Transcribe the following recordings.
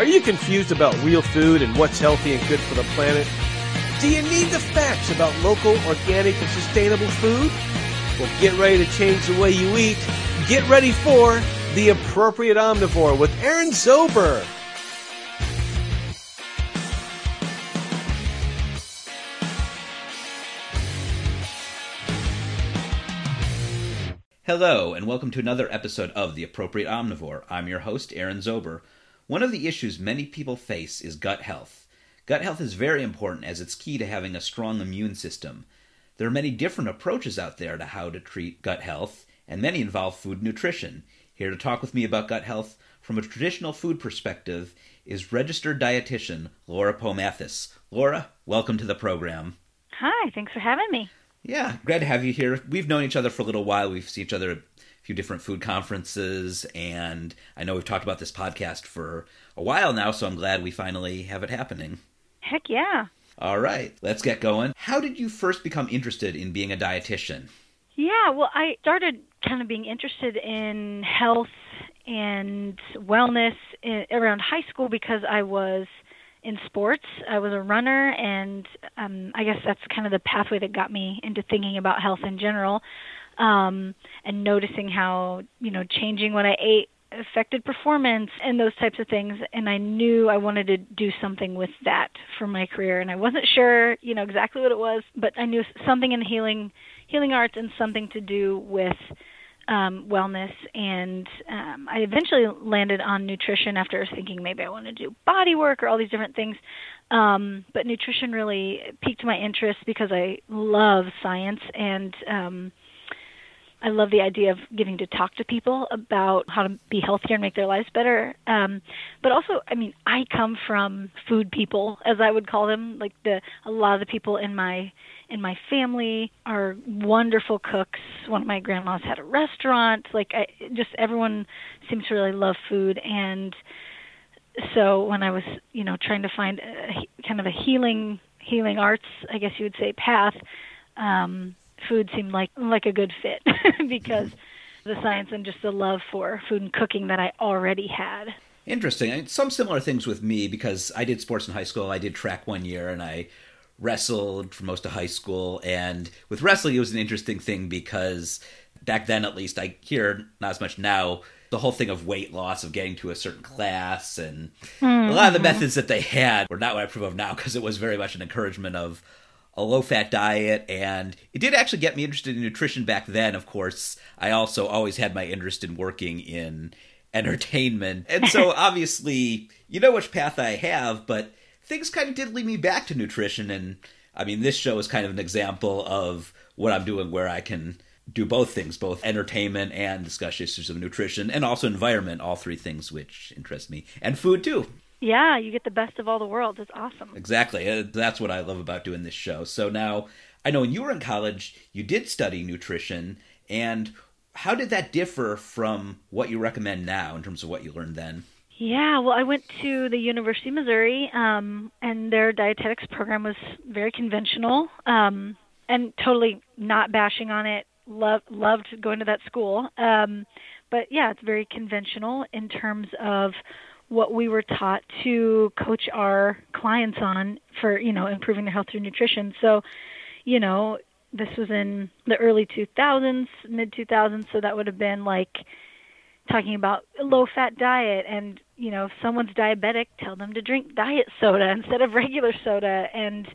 Are you confused about real food and what's healthy and good for the planet? Do you need the facts about local, organic, and sustainable food? Well, get ready to change the way you eat. Get ready for The Appropriate Omnivore with Aaron Zober. Hello, and welcome to another episode of The Appropriate Omnivore. I'm your host, Aaron Zober. One of the issues many people face is gut health. Gut health is very important as it's key to having a strong immune system. There are many different approaches out there to how to treat gut health, and many involve food nutrition. Here to talk with me about gut health from a traditional food perspective is registered dietitian Laura Poe Mathes. Laura, welcome to the program. Hi, thanks for having me. Yeah, glad to have you here. We've known each other for a little while. We've seen each other few different food conferences, and I know we've talked about this podcast for a while now, so I'm glad we finally have it happening. Heck yeah. All right, let's get going. How did you first become interested in being a dietitian? Yeah, well, I started kind of being interested in health and wellness in, around high school because I was in sports. I was a runner, and um, I guess that's kind of the pathway that got me into thinking about health in general, um, and noticing how you know changing what I ate affected performance and those types of things. And I knew I wanted to do something with that for my career, and I wasn't sure you know exactly what it was, but I knew something in healing healing arts and something to do with um, wellness, and um, I eventually landed on nutrition after thinking maybe I want to do body work or all these different things. Um, but nutrition really piqued my interest because I love science and um, I love the idea of getting to talk to people about how to be healthier and make their lives better. Um, but also, I mean, I come from food people, as I would call them. Like the a lot of the people in my in my family are wonderful cooks. One of my grandmas had a restaurant. Like I just everyone seems to really love food and so when I was, you know, trying to find a, kind of a healing healing arts, I guess you would say path, um food seemed like like a good fit because the science and just the love for food and cooking that I already had. Interesting. I mean, some similar things with me because I did sports in high school. I did track one year and I wrestled for most of high school. And with wrestling, it was an interesting thing because back then, at least, I hear not as much now. The whole thing of weight loss, of getting to a certain class, and mm-hmm. a lot of the methods that they had were not what I approve of now because it was very much an encouragement of a low fat diet and it did actually get me interested in nutrition back then of course. I also always had my interest in working in entertainment. And so obviously you know which path i have but things kind of did lead me back to nutrition and i mean this show is kind of an example of what i'm doing where i can do both things both entertainment and discuss issues of nutrition and also environment all three things which interest me and food too yeah, you get the best of all the worlds. It's awesome. Exactly. Uh, that's what I love about doing this show. So now, I know when you were in college, you did study nutrition, and how did that differ from what you recommend now in terms of what you learned then? Yeah, well, I went to the University of Missouri, um, and their dietetics program was very conventional, um, and totally not bashing on it. Love, loved going to that school, um, but yeah, it's very conventional in terms of what we were taught to coach our clients on for you know improving their health through nutrition. So you know this was in the early 2000s mid 2000s so that would have been like talking about a low fat diet and you know if someone's diabetic tell them to drink diet soda instead of regular soda. And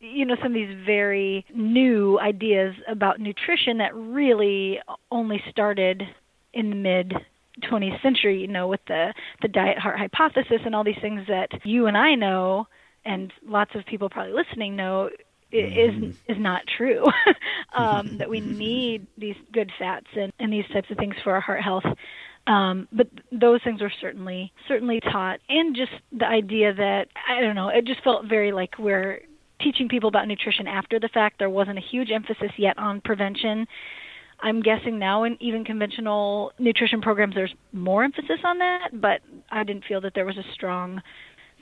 you know some of these very new ideas about nutrition that really only started in the mid 20th century, you know, with the the diet heart hypothesis and all these things that you and I know, and lots of people probably listening know is mm-hmm. is not true. um, that we need these good fats and, and these types of things for our heart health. Um, but those things were certainly certainly taught, and just the idea that I don't know, it just felt very like we're teaching people about nutrition after the fact. There wasn't a huge emphasis yet on prevention I'm guessing now in even conventional nutrition programs, there's more emphasis on that, but I didn't feel that there was a strong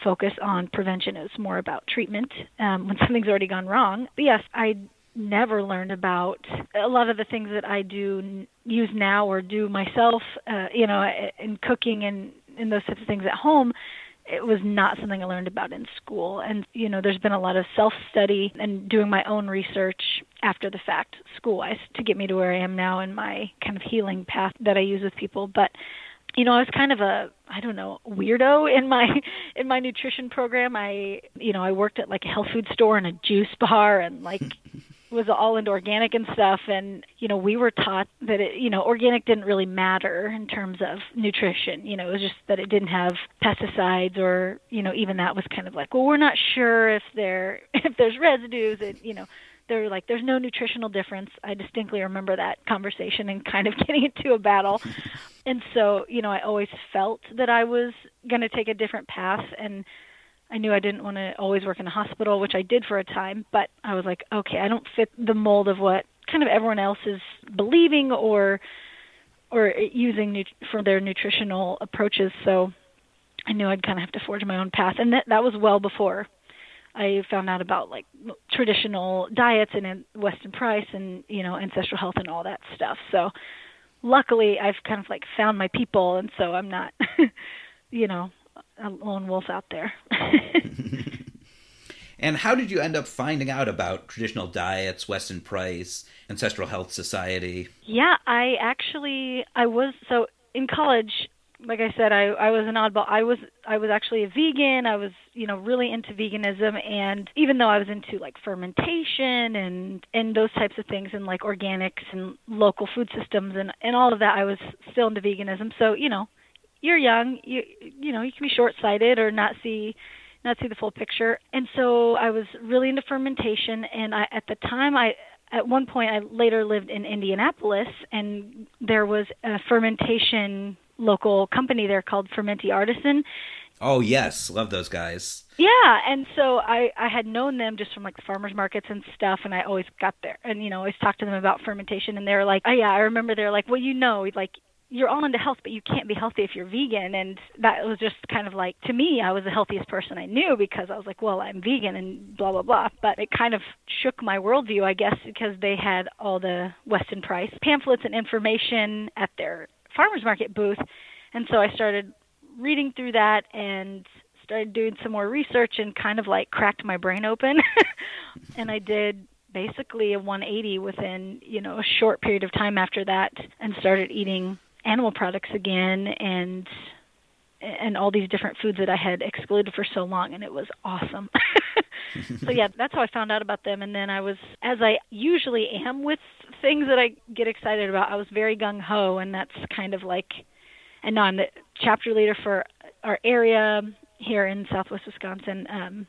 focus on prevention. It was more about treatment um, when something's already gone wrong. But yes, I never learned about a lot of the things that I do use now or do myself, uh, you know, in cooking and, and those types of things at home it was not something I learned about in school. And, you know, there's been a lot of self study and doing my own research after the fact, school wise, to get me to where I am now in my kind of healing path that I use with people. But, you know, I was kind of a I don't know weirdo in my in my nutrition program. I you know I worked at like a health food store and a juice bar and like was all into organic and stuff. And you know we were taught that it you know organic didn't really matter in terms of nutrition. You know it was just that it didn't have pesticides or you know even that was kind of like well we're not sure if there if there's residues. And you know they're like there's no nutritional difference. I distinctly remember that conversation and kind of getting into a battle. And so you know i always felt that i was going to take a different path. And I knew I didn't want to always work in a hospital, which I did for a time, but I was like, okay, I don't fit the mold of what kind of everyone else is believing or or using nu- for their nutritional approaches. So I knew I'd kind of have to forge my own path, and that that was well before I found out about like traditional diets and Weston Price and you know ancestral health and all that stuff. So luckily, I've kind of like found my people, and so I'm not, you know, a lone wolf out there. and how did you end up finding out about traditional diets, Weston Price, Ancestral Health Society? Yeah, I actually I was so in college. Like I said, I I was an oddball. I was I was actually a vegan. I was you know really into veganism, and even though I was into like fermentation and and those types of things, and like organics and local food systems and and all of that, I was still into veganism. So you know you're young, you you know, you can be short-sighted or not see not see the full picture. And so I was really into fermentation and I at the time I at one point I later lived in Indianapolis and there was a fermentation local company there called Fermenti Artisan. Oh yes, love those guys. Yeah, and so I I had known them just from like the farmers markets and stuff, and I always got there and you know always talked to them about fermentation, and they were like, oh yeah, I remember they're like, well you know like you're all into health, but you can't be healthy if you're vegan. And that was just kind of like, to me, I was the healthiest person I knew because I was like, well, I'm vegan and blah, blah, blah. But it kind of shook my worldview, I guess, because they had all the Weston Price pamphlets and information at their farmer's market booth. And so I started reading through that and started doing some more research and kind of like cracked my brain open. and I did basically a 180 within you know a short period of time after that and started eating animal products again and and all these different foods that I had excluded for so long and it was awesome. so yeah, that's how I found out about them. And then I was as I usually am with things that I get excited about, I was very gung ho and that's kind of like and now I'm the chapter leader for our area here in southwest Wisconsin, um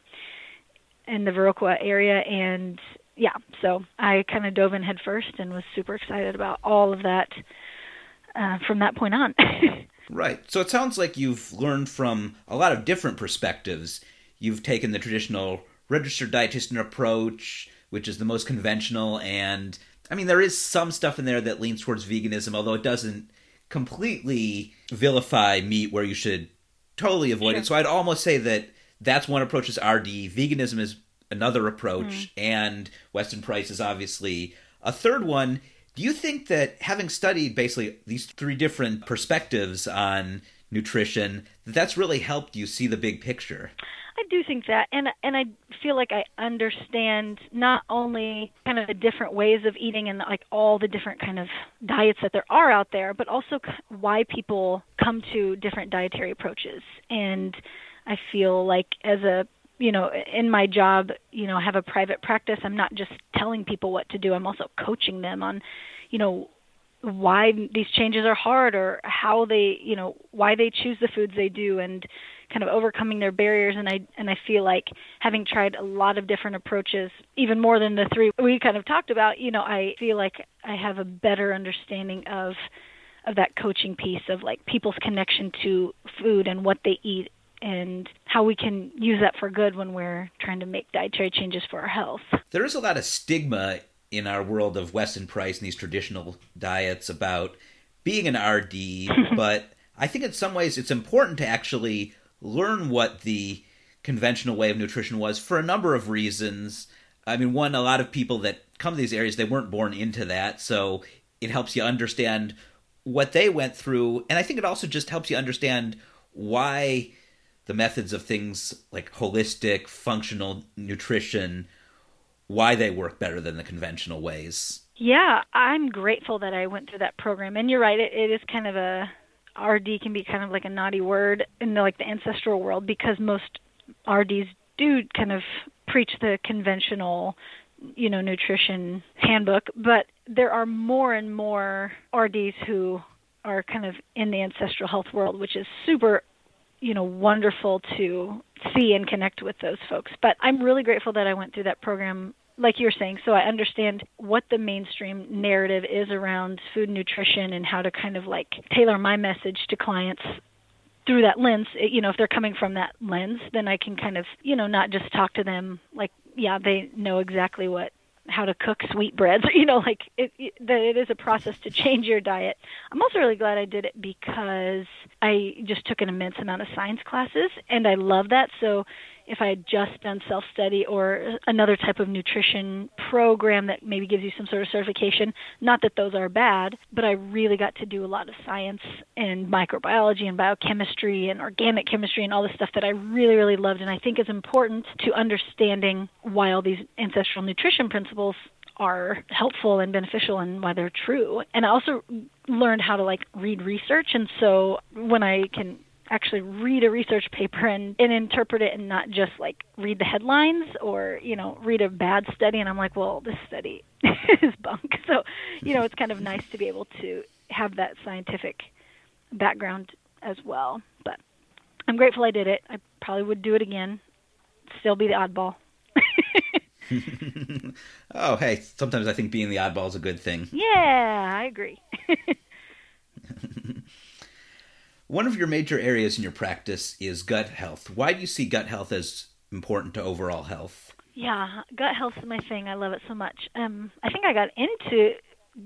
in the Viroqua area. And yeah, so I kind of dove in head first and was super excited about all of that uh, from that point on. right. So it sounds like you've learned from a lot of different perspectives. You've taken the traditional registered dietitian approach, which is the most conventional, and I mean, there is some stuff in there that leans towards veganism, although it doesn't completely vilify meat where you should totally avoid sure. it. So I'd almost say that that's one approach is RD. Veganism is another approach, mm. and Weston Price is obviously a third one. Do you think that having studied basically these three different perspectives on nutrition, that that's really helped you see the big picture? I do think that, and and I feel like I understand not only kind of the different ways of eating and like all the different kind of diets that there are out there, but also why people come to different dietary approaches. And I feel like as a you know in my job you know have a private practice. I'm not just telling people what to do. I'm also coaching them on you know why these changes are hard or how they you know why they choose the foods they do and kind of overcoming their barriers. And I and I feel like having tried a lot of different approaches even more than the three we kind of talked about you know I feel like I have a better understanding of of that coaching piece of like people's connection to food and what they eat and how we can use that for good when we're trying to make dietary changes for our health. There is a lot of stigma in our world of Weston Price and these traditional diets about being an RD, but I think in some ways it's important to actually learn what the conventional way of nutrition was for a number of reasons. I mean, one, a lot of people that come to these areas, they weren't born into that, so it helps you understand what they went through, and I think it also just helps you understand why the methods of things like holistic, functional nutrition, why they work better than the conventional ways. Yeah, I'm grateful that I went through that program. And you're right, it, it is kind of a RD can be kind of like a naughty word in the, like the ancestral world because most RDs do kind of preach the conventional you know nutrition handbook but there are more and more RDs who are kind of in the ancestral health world which is super you know wonderful to see and connect with those folks. But i'm really grateful that i went through that program like you're saying so i understand what the mainstream narrative is around food and nutrition and how to kind of like tailor my message to clients through that lens. You know if they're coming from that lens then i can kind of you know not just talk to them like yeah they know exactly what how to cook sweetbreads you know like it, it that it is a process to change your diet. I'm also really glad i did it because i just took an immense amount of science classes and i love that. So if I had just done self study or another type of nutrition program that maybe gives you some sort of certification. Not that those are bad, but I really got to do a lot of science and microbiology and biochemistry and organic chemistry and all the stuff that I really, really loved and I think is important to understanding why all these ancestral nutrition principles are helpful and beneficial and why they're true. And I also learned how to like read research and so when I can actually read a research paper and, and interpret it and not just like read the headlines or you know read a bad study. And i'm like well this study is bunk. So you know it's kind of nice to be able to have that scientific background as well. But i'm grateful i did it. I probably would do it again. Still be the oddball. Oh hey sometimes i think being the oddball is a good thing. Yeah i agree one of your major areas in your practice is gut health. Why do you see gut health as important to overall health? Yeah, gut health is my thing. I love it so much. Um, I think I got into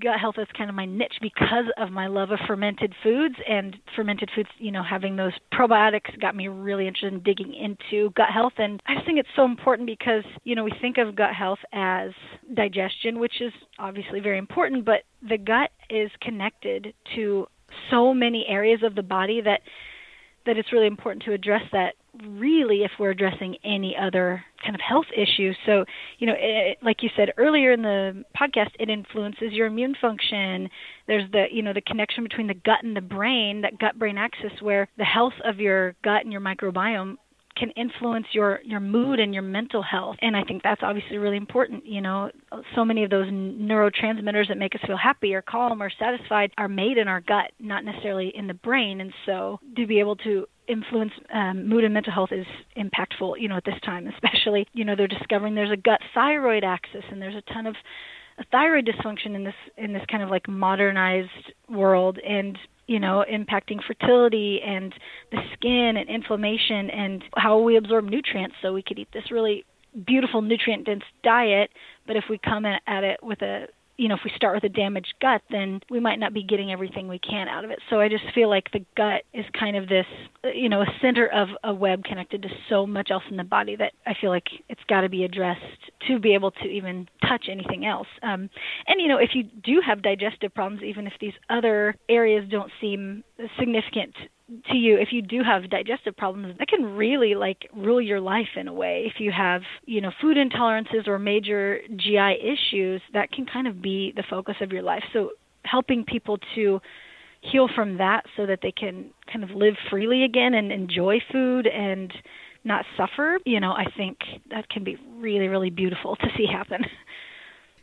gut health as kind of my niche because of my love of fermented foods and fermented foods you know having those probiotics got me really interested in digging into gut health and i just think it's so important because you know we think of gut health as digestion which is obviously very important but the gut is connected to so many areas of the body that that it's really important to address that really if we're addressing any other kind of health issue. So you know it, like you said earlier in the podcast it influences your immune function. There's the you know the connection between the gut and the brain that gut brain axis where the health of your gut and your microbiome can influence your your mood and your mental health. And i think that's obviously really important you know. So many of those neurotransmitters that make us feel happy or calm or satisfied are made in our gut not necessarily in the brain. And so to be able to influence um, mood and mental health is impactful you know at this time especially you know they're discovering there's a gut thyroid axis and there's a ton of thyroid dysfunction in this in this kind of like modernized world. And you know, impacting fertility and the skin and inflammation and how we absorb nutrients. So we could eat this really beautiful nutrient dense diet but if we come at it with a you know, if we start with a damaged gut, then we might not be getting everything we can out of it. So I just feel like the gut is kind of this, you know, a center of a web connected to so much else in the body that I feel like it's got to be addressed to be able to even touch anything else. Um, and you know, if you do have digestive problems, even if these other areas don't seem significant to you if you do have digestive problems that can really like rule your life in a way. If you have you know food intolerances or major gi issues that can kind of be the focus of your life. So helping people to heal from that so that they can kind of live freely again and enjoy food and not suffer you know i think that can be really really beautiful to see happen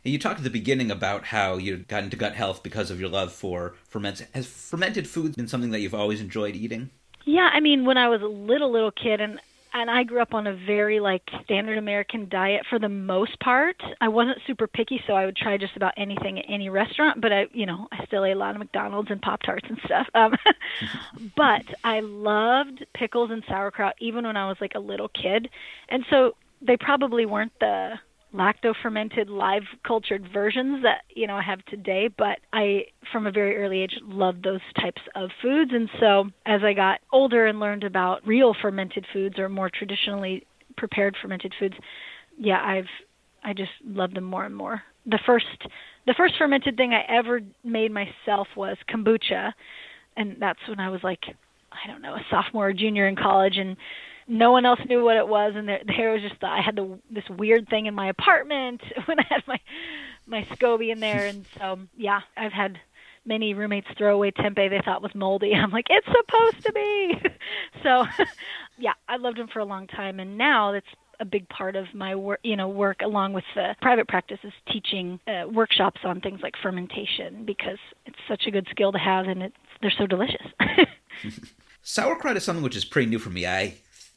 You talked at the beginning about how you got into gut health because of your love for fermented. Has fermented foods been something that you've always enjoyed eating? Yeah, I mean, when I was a little little kid, and and I grew up on a very like standard American diet for the most part. I wasn't super picky, so I would try just about anything at any restaurant. But I, you know, I still ate a lot of McDonald's and Pop Tarts and stuff. Um, but I loved pickles and sauerkraut even when I was like a little kid, and so they probably weren't the lacto fermented live cultured versions that you know I have today but I from a very early age loved those types of foods. And so as I got older and learned about real fermented foods or more traditionally prepared fermented foods yeah I've I just love them more and more. The first the first fermented thing I ever made myself was kombucha. And that's when I was like I don't know, a sophomore or junior in college, and no one else knew what it was, and there, there was just I had the this weird thing in my apartment when I had my my SCOBY in there, and so yeah, I've had many roommates throw away tempeh they thought was moldy. I'm like, it's supposed to be. so, yeah, I loved him for a long time, and now that's a big part of my work, you know, work along with the private practice is teaching uh, workshops on things like fermentation because it's such a good skill to have, and it's they're so delicious. Sauerkraut is something which is pretty new for me. I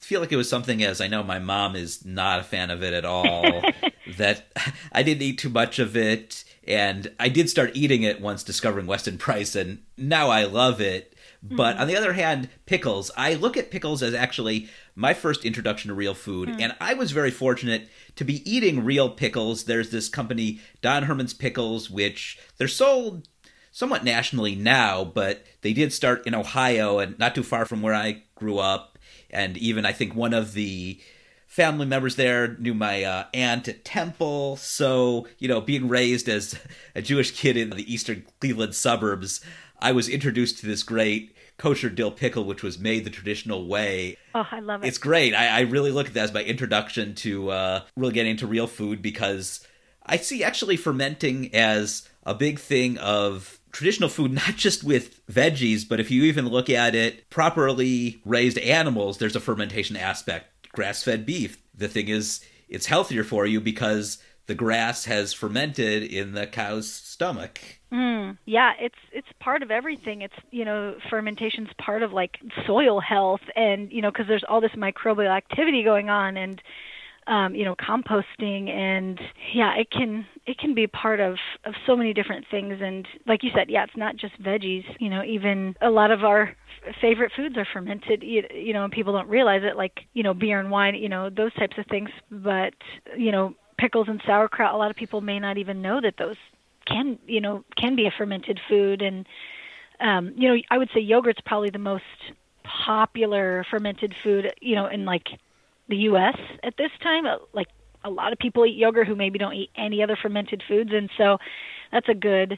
feel like it was something as I know my mom is not a fan of it at all. that I didn't eat too much of it, and I did start eating it once discovering Weston Price, and now I love it. But mm-hmm. on the other hand, pickles. I look at pickles as actually my first introduction to real food, mm. and I was very fortunate to be eating real pickles. There's this company, Don Herman's Pickles, which they're sold somewhat nationally now, but they did start in Ohio and not too far from where I grew up. And even I think one of the family members there knew my uh, aunt at Temple. So, you know, being raised as a Jewish kid in the eastern Cleveland suburbs, I was introduced to this great kosher dill pickle, which was made the traditional way. Oh, I love it. It's great. I, I really look at that as my introduction to uh, really getting into real food because I see actually fermenting as a big thing of traditional food, not just with veggies, but if you even look at it, properly raised animals, there's a fermentation aspect. Grass fed beef. The thing is, it's healthier for you because the grass has fermented in the cow's stomach. Mm, yeah, it's it's part of everything. It's you know fermentation's part of like soil health, and you know because there's all this microbial activity going on, and um, you know composting, and yeah, it can it can be part of of so many different things. And like you said, yeah, it's not just veggies. You know, even a lot of our favorite foods are fermented you, you know and people don't realize it like you know beer and wine you know those types of things but you know pickles and sauerkraut a lot of people may not even know that those can you know can be a fermented food and um you know i would say yogurt's probably the most popular fermented food you know in like the us at this time uh, like a lot of people eat yogurt who maybe don't eat any other fermented foods and so that's a good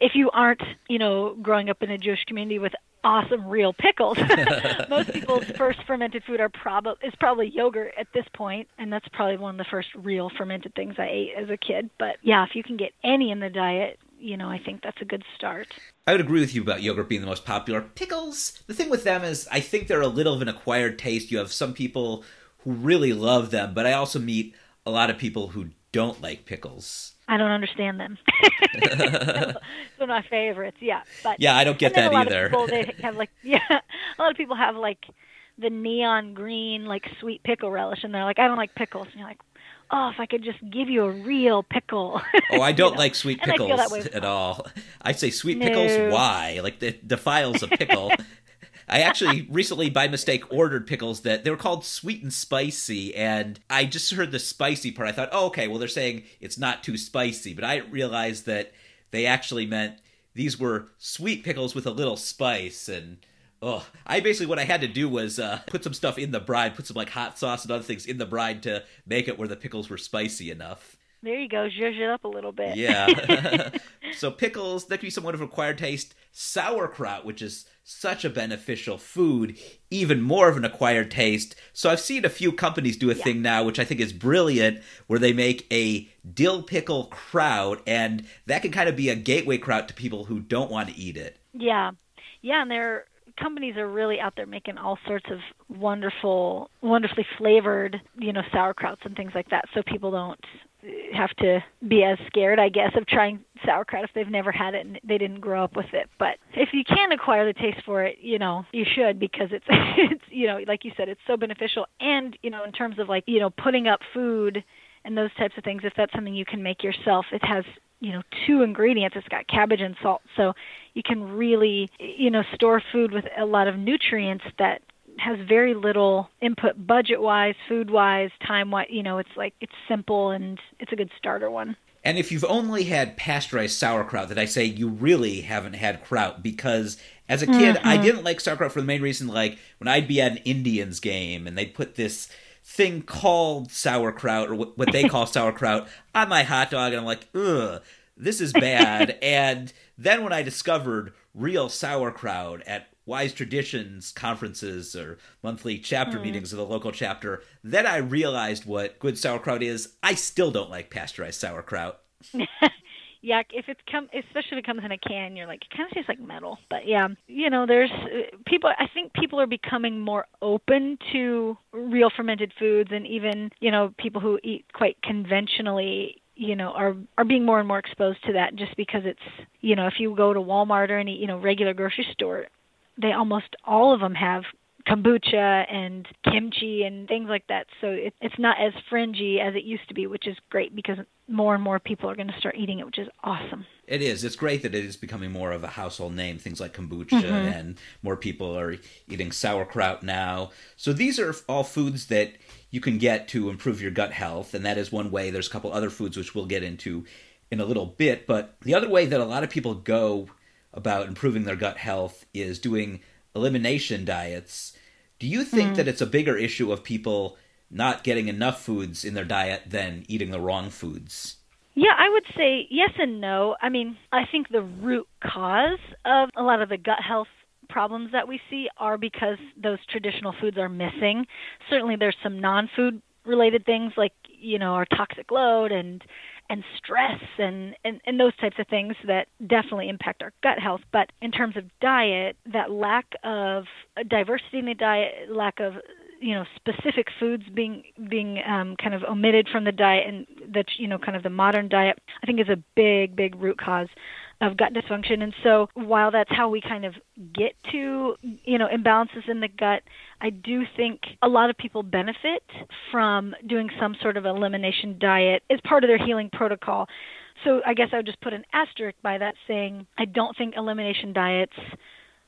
if you aren't you know growing up in a jewish community with awesome real pickles. Most people's first fermented food are probably is probably yogurt at this point, and that's probably one of the first real fermented things I ate as a kid. But yeah, if you can get any in the diet, you know, I think that's a good start. I would agree with you about yogurt being the most popular. Pickles, the thing with them is I think they're a little of an acquired taste. You have some people who really love them, but I also meet a lot of people who don't like pickles. I don't understand them. They're my favorites. Yeah, but yeah, I don't get that either. Of people, they have like yeah, a lot of people have like the neon green like sweet pickle relish, and they're like, I don't like pickles, and you're like, oh, if I could just give you a real pickle. oh, I don't you know? like sweet pickles at all. I say sweet no. pickles. Why? Like the defiles a pickle. I actually recently, by mistake, ordered pickles that they were called sweet and spicy, and I just heard the spicy part. I thought, oh, okay, well, they're saying it's not too spicy, but I realized that they actually meant these were sweet pickles with a little spice, and oh, I basically what I had to do was uh, put some stuff in the brine, put some like hot sauce and other things in the brine to make it where the pickles were spicy enough. There you go, zhuzh it up a little bit. Yeah. so pickles, that could be somewhat of acquired taste. Sauerkraut, which is such a beneficial food, even more of an acquired taste. So I've seen a few companies do a yeah. thing now, which I think is brilliant, where they make a dill pickle kraut, and that can kind of be a gateway kraut to people who don't want to eat it. Yeah. Yeah, and they're companies are really out there making all sorts of wonderful, wonderfully flavored, you know, sauerkrauts and things like that, so people don't have to be as scared, I guess, of trying sauerkraut if they've never had it and they didn't grow up with it. But if you can acquire the taste for it, you know, you should because it's it's you know, like you said, it's so beneficial. And you know, in terms of like you know, putting up food and those types of things, if that's something you can make yourself, it has you know two ingredients it's got cabbage and salt so you can really you know store food with a lot of nutrients that has very little input budget wise, food wise, time wise. You know, it's like it's simple and it's a good starter one. And if you've only had pasteurized sauerkraut, that I say you really haven't had kraut because as a kid mm-hmm. I didn't like sauerkraut for the main reason like when I'd be at an Indians game and they'd put this thing called sauerkraut or what they call sauerkraut on my hot dog and I'm like, ugh, this is bad. and then when I discovered real sauerkraut at wise traditions conferences or monthly chapter mm. meetings of the local chapter. Then I realized what good sauerkraut is. I still don't like pasteurized sauerkraut. yeah, if it's come, especially if it comes in a can, you're like, it kind of tastes like metal. But yeah, you know, there's uh, people. I think people are becoming more open to real fermented foods, and even you know, people who eat quite conventionally you know are are being more and more exposed to that just because it's you know if you go to Walmart or any you know regular grocery store they almost all of them have kombucha and kimchi and things like that. So it, it's not as fringy as it used to be, which is great because more and more people are going to start eating it, which is awesome. It is. It's great that it is becoming more of a household name. Things like kombucha mm-hmm. and more people are eating sauerkraut now. So these are all foods that you can get to improve your gut health, and that is one way. There's a couple other foods which we'll get into in a little bit, but the other way that a lot of people go about improving their gut health is doing elimination diets. Do you think mm. that it's a bigger issue of people not getting enough foods in their diet than eating the wrong foods? Yeah, I would say yes and no. I mean, I think the root cause of a lot of the gut health problems that we see are because those traditional foods are missing. Certainly, there's some non food related things like, you know, our toxic load and and stress and, and, and those types of things that definitely impact our gut health. But in terms of diet, that lack of diversity in the diet, lack of you know specific foods being being um, kind of omitted from the diet and that you know kind of the modern diet I think is a big big root cause of gut dysfunction. And so while that's how we kind of get to, you know, imbalances in the gut, I do think a lot of people benefit from doing some sort of elimination diet as part of their healing protocol. So I guess I would just put an asterisk by that saying I don't think elimination diets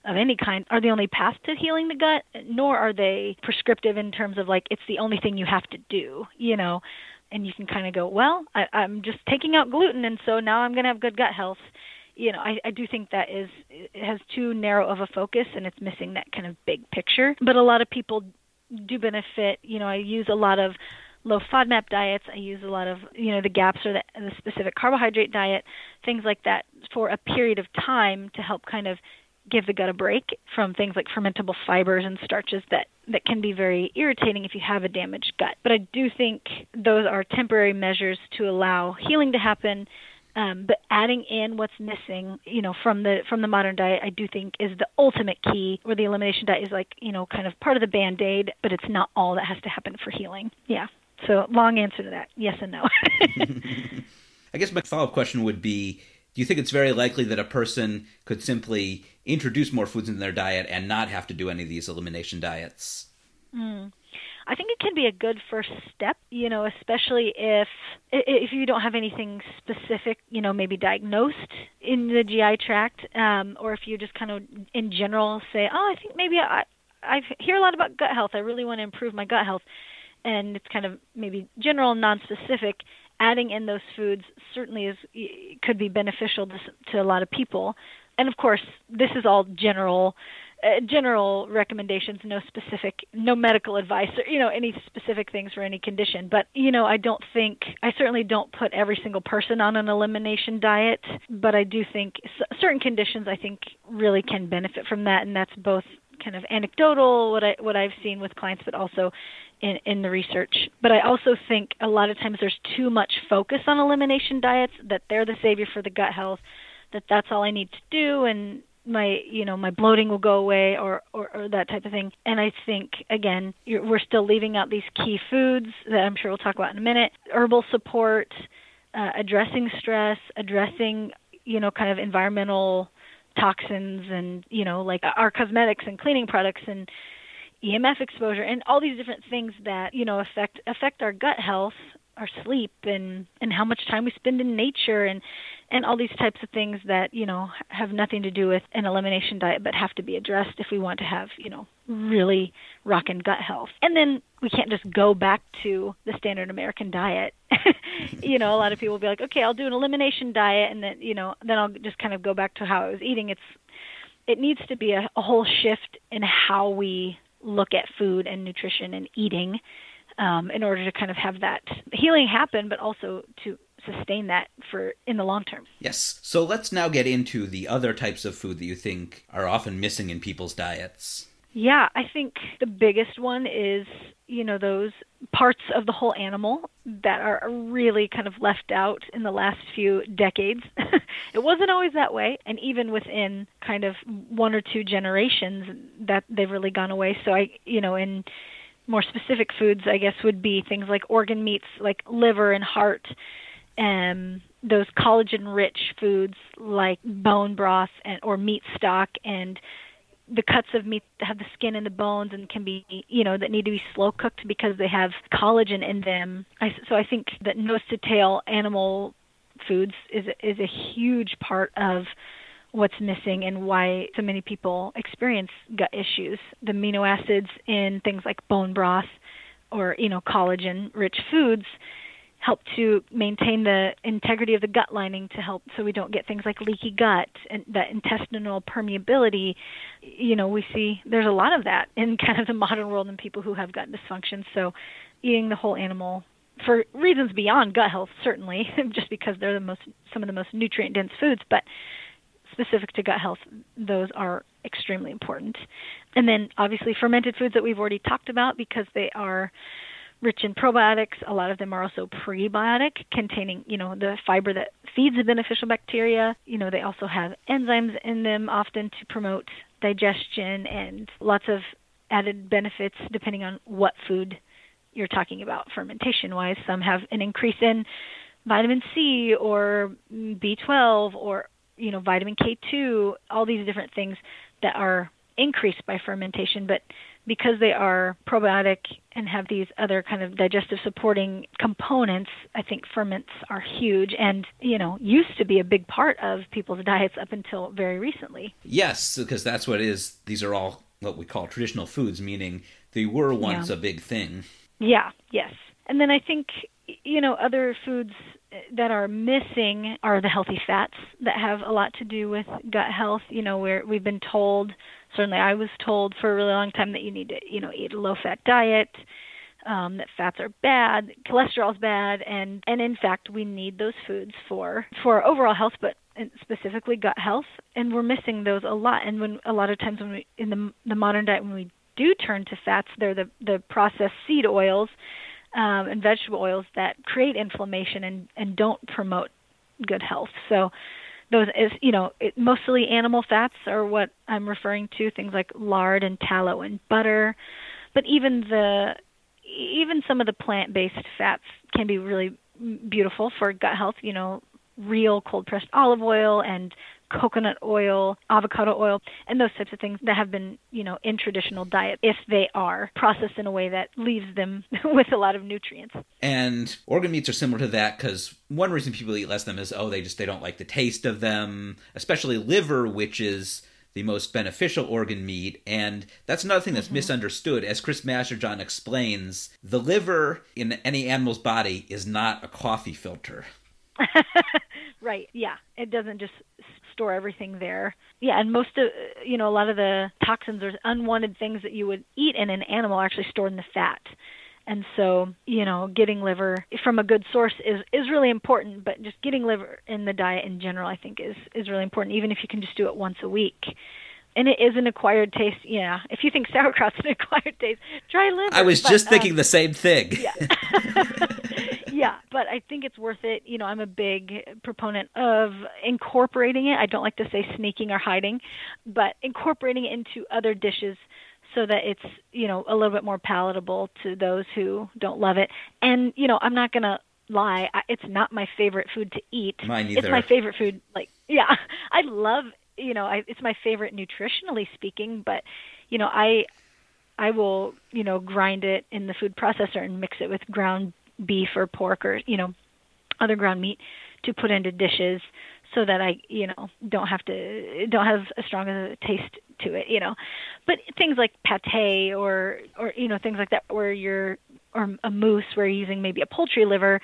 of any kind are the only path to healing the gut, nor are they prescriptive in terms of like it's the only thing you have to do, you know. And you can kind of go, well, I, I'm just taking out gluten, and so now I'm going to have good gut health you know, I, I do think that is it has too narrow of a focus and it's missing that kind of big picture. But a lot of people do benefit. You know, I use a lot of low FODMAP diets. I use a lot of, you know, the GAPS or the, the specific carbohydrate diet, things like that for a period of time to help kind of give the gut a break from things like fermentable fibers and starches that that can be very irritating if you have a damaged gut. But I do think those are temporary measures to allow healing to happen um, but adding in what's missing, you know, from the from the modern diet, I do think is the ultimate key. Where the elimination diet is like, you know, kind of part of the band aid, but it's not all that has to happen for healing. Yeah. So long answer to that, yes and no. I guess my follow up question would be: Do you think it's very likely that a person could simply introduce more foods in their diet and not have to do any of these elimination diets? Mm. I think it can be a good first step, you know, especially if if you don't have anything specific, you know, maybe diagnosed in the GI tract, um, or if you just kind of in general say, oh, I think maybe I I hear a lot about gut health. I really want to improve my gut health, and it's kind of maybe general, non-specific. Adding in those foods certainly is could be beneficial to, to a lot of people, and of course, this is all general uh, general recommendations, no specific, no medical advice, or you know any specific things for any condition. But you know, I don't think I certainly don't put every single person on an elimination diet, but I do think certain conditions I think really can benefit from that, and that's both kind of anecdotal what I what I've seen with clients, but also in, in the research. But I also think a lot of times there's too much focus on elimination diets that they're the savior for the gut health, that that's all I need to do, and my you know my bloating will go away or, or or that type of thing. And i think again we're still leaving out these key foods that i'm sure we'll talk about in a minute. Herbal support uh, addressing stress addressing you know kind of environmental toxins and you know like our cosmetics and cleaning products and EMF exposure and all these different things that you know affect affect our gut health our sleep and and how much time we spend in nature and and all these types of things that you know have nothing to do with an elimination diet but have to be addressed if we want to have you know really rockin' gut health. And then we can't just go back to the standard american diet. You know a lot of people will be like okay i'll do an elimination diet and then you know then i'll just kind of go back to how i was eating. It's it needs to be a, a whole shift in how we look at food and nutrition and eating um, in order to kind of have that healing happen, but also to sustain that for in the long term. Yes. So let's now get into the other types of food that you think are often missing in people's diets. Yeah, I think the biggest one is, you know, those parts of the whole animal that are really kind of left out in the last few decades. it wasn't always that way, and even within kind of one or two generations that they've really gone away. So I, you know, in more specific foods, I guess would be things like organ meats like liver and heart. Um, those collagen rich foods like bone broth and or meat stock and the cuts of meat that have the skin and the bones and can be you know that need to be slow cooked because they have collagen in them. I, so i think that nose to tail animal foods is is a huge part of what's missing and why so many people experience gut issues. The amino acids in things like bone broth or you know collagen rich foods help to maintain the integrity of the gut lining to help so we don't get things like leaky gut and that intestinal permeability. You know we see there's a lot of that in kind of the modern world in people who have gut dysfunction. So eating the whole animal for reasons beyond gut health certainly just because they're the most some of the most nutrient dense foods but specific to gut health those are extremely important. And then obviously fermented foods that we've already talked about because they are rich in probiotics. A lot of them are also prebiotic, containing, you know, the fiber that feeds the beneficial bacteria. You know, they also have enzymes in them often to promote digestion and lots of added benefits depending on what food you're talking about fermentation wise. Some have an increase in vitamin C or B12 or, you know, vitamin K2, all these different things that are increased by fermentation, but because they are probiotic and have these other kind of digestive supporting components, I think ferments are huge and, you know, used to be a big part of people's diets up until very recently. Yes, because that's what it is. These are all what we call traditional foods, meaning they were once Yeah. a big thing. Yeah, yes. And then I think, you know, other foods that are missing are the healthy fats that have a lot to do with gut health. You know, where we've been told, certainly I was told for a really long time that you need to, you know, eat a low fat diet, um, that fats are bad, cholesterol's bad, and and in fact we need those foods for for our overall health, but specifically gut health, and we're missing those a lot. And when a lot of times when we in the the modern diet when we do turn to fats, they're the the processed seed oils um, and vegetable oils that create inflammation and and don't promote good health. So those is you know it, mostly animal fats are what I'm referring to things like lard and tallow and butter. But even the even some of the plant-based fats can be really beautiful for gut health you know real cold pressed olive oil and coconut oil, avocado oil, and those types of things that have been, you know, in traditional diet if they are processed in a way that leaves them with a lot of nutrients. And organ meats are similar to that because one reason people eat less of them is oh they just they don't like the taste of them, especially liver, which is the most beneficial organ meat. And that's another thing that's mm-hmm. misunderstood. As Chris Masterjohn explains, the liver in any animal's body is not a coffee filter. right. Yeah. It doesn't just store everything there. Yeah, and most of you know a lot of the toxins or unwanted things that you would eat in an animal are actually stored in the fat. And so, you know, getting liver from a good source is is really important, but just getting liver in the diet in general I think is is really important even if you can just do it once a week. And it is an acquired taste. Yeah. If you think sauerkraut's an acquired taste, try liver. I was But, just um, thinking the same thing. yeah. yeah, but I think it's worth it. You know, I'm a big proponent of incorporating it. I don't like to say sneaking or hiding, but incorporating it into other dishes so that it's, you know, a little bit more palatable to those who don't love it. And, you know, I'm not going to lie, I, it's not my favorite food to eat. Mine It's my favorite food like yeah, I love, you know, I, it's my favorite nutritionally speaking, but you know, I I will, you know, grind it in the food processor and mix it with ground beef or pork or, you know, other ground meat to put into dishes so that I, you know, don't have to don't have as strong a taste to it, you know. But things like pate or or you know, things like that where you're or a mousse where you're using maybe a poultry liver,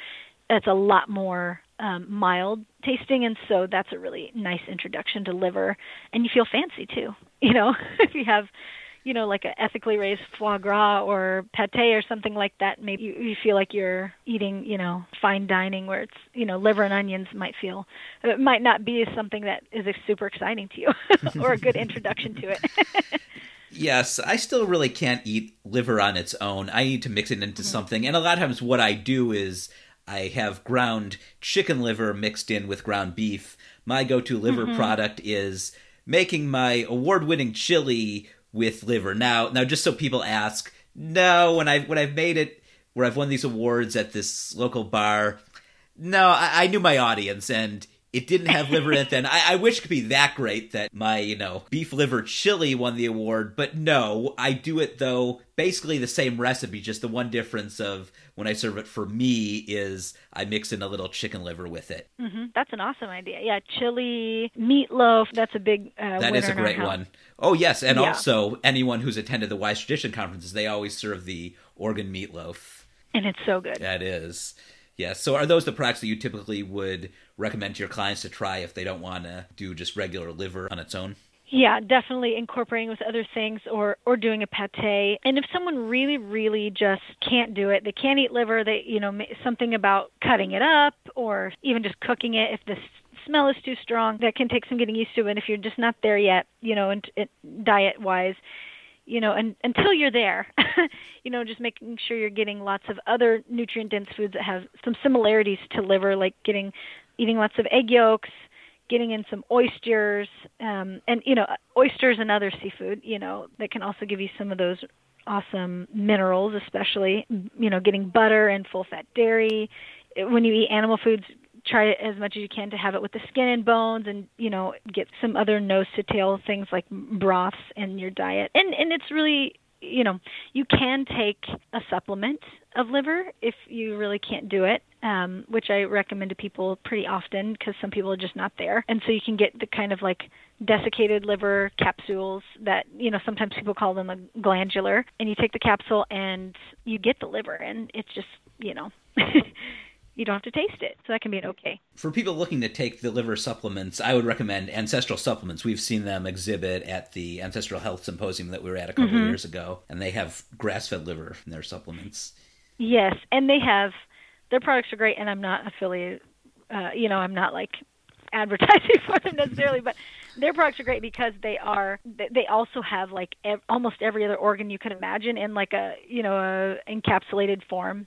that's a lot more um, mild tasting, and so that's a really nice introduction to liver, and you feel fancy too. You know, if you have you know, like a ethically raised foie gras or pate or something like that, maybe you, you feel like you're eating, you know, fine dining where it's, you know, liver and onions might feel, it might not be something that is super exciting to you or a good introduction to it. Yes, I still really can't eat liver on its own. I need to mix it into mm-hmm. something. And a lot of times, what I do is I have ground chicken liver mixed in with ground beef. My go to liver mm-hmm. product is making my award winning chili with liver. Now, now, just so people ask, no, when I when I've made it where I've won these awards at this local bar, no, I, I knew my audience, and it didn't have liver in it then. I, I, wish it could be that great that my, you know, beef liver chili won the award, but no, I do it though basically the same recipe, just the one difference of when I serve it for me is I mix in a little chicken liver with it. Mm-hmm. That's an awesome idea. Yeah, chili, meatloaf, that's a big uh, That is a great one. Oh, yes, and yeah. also anyone who's attended the Wise Tradition conferences, they always serve the organ meatloaf. And it's so good. That is. Yeah. So are those the products that you typically would recommend to your clients to try if they don't want to do just regular liver on its own? Yeah, definitely incorporating with other things or or doing a pate. And if someone really really just can't do it, they can't eat liver, they you know something about cutting it up or even just cooking it if the smell is too strong, that can take some getting used to. And if you're just not there yet, you know, and, and diet wise, you know, and until you're there, you know, just making sure you're getting lots of other nutrient dense foods that have some similarities to liver, like getting eating lots of egg yolks, getting in some oysters, um, and you know, oysters and other seafood, you know, that can also give you some of those awesome minerals, especially you know, getting butter and full fat dairy. When you eat animal foods, try as much as you can to have it with the skin and bones and you know get some other nose to tail things like broths in your diet. And and it's really you know you can take a supplement of liver if you really can't do it um, which i recommend to people pretty often because some people are just not there. And so you can get the kind of like desiccated liver capsules that you know sometimes people call them a glandular. And you take the capsule and you get the liver and it's just you know you don't have to taste it. So that can be an okay. For people looking to take the liver supplements, I would recommend Ancestral Supplements. We've seen them exhibit at the Ancestral Health Symposium that we were at a couple mm-hmm. years ago, and they have grass fed liver in their supplements. Yes, and they have their products are great, and I'm not affiliated. Uh, you know, I'm not like advertising for them necessarily, but their products are great because they are they also have like ev- almost every other organ you can imagine in like a you know a encapsulated form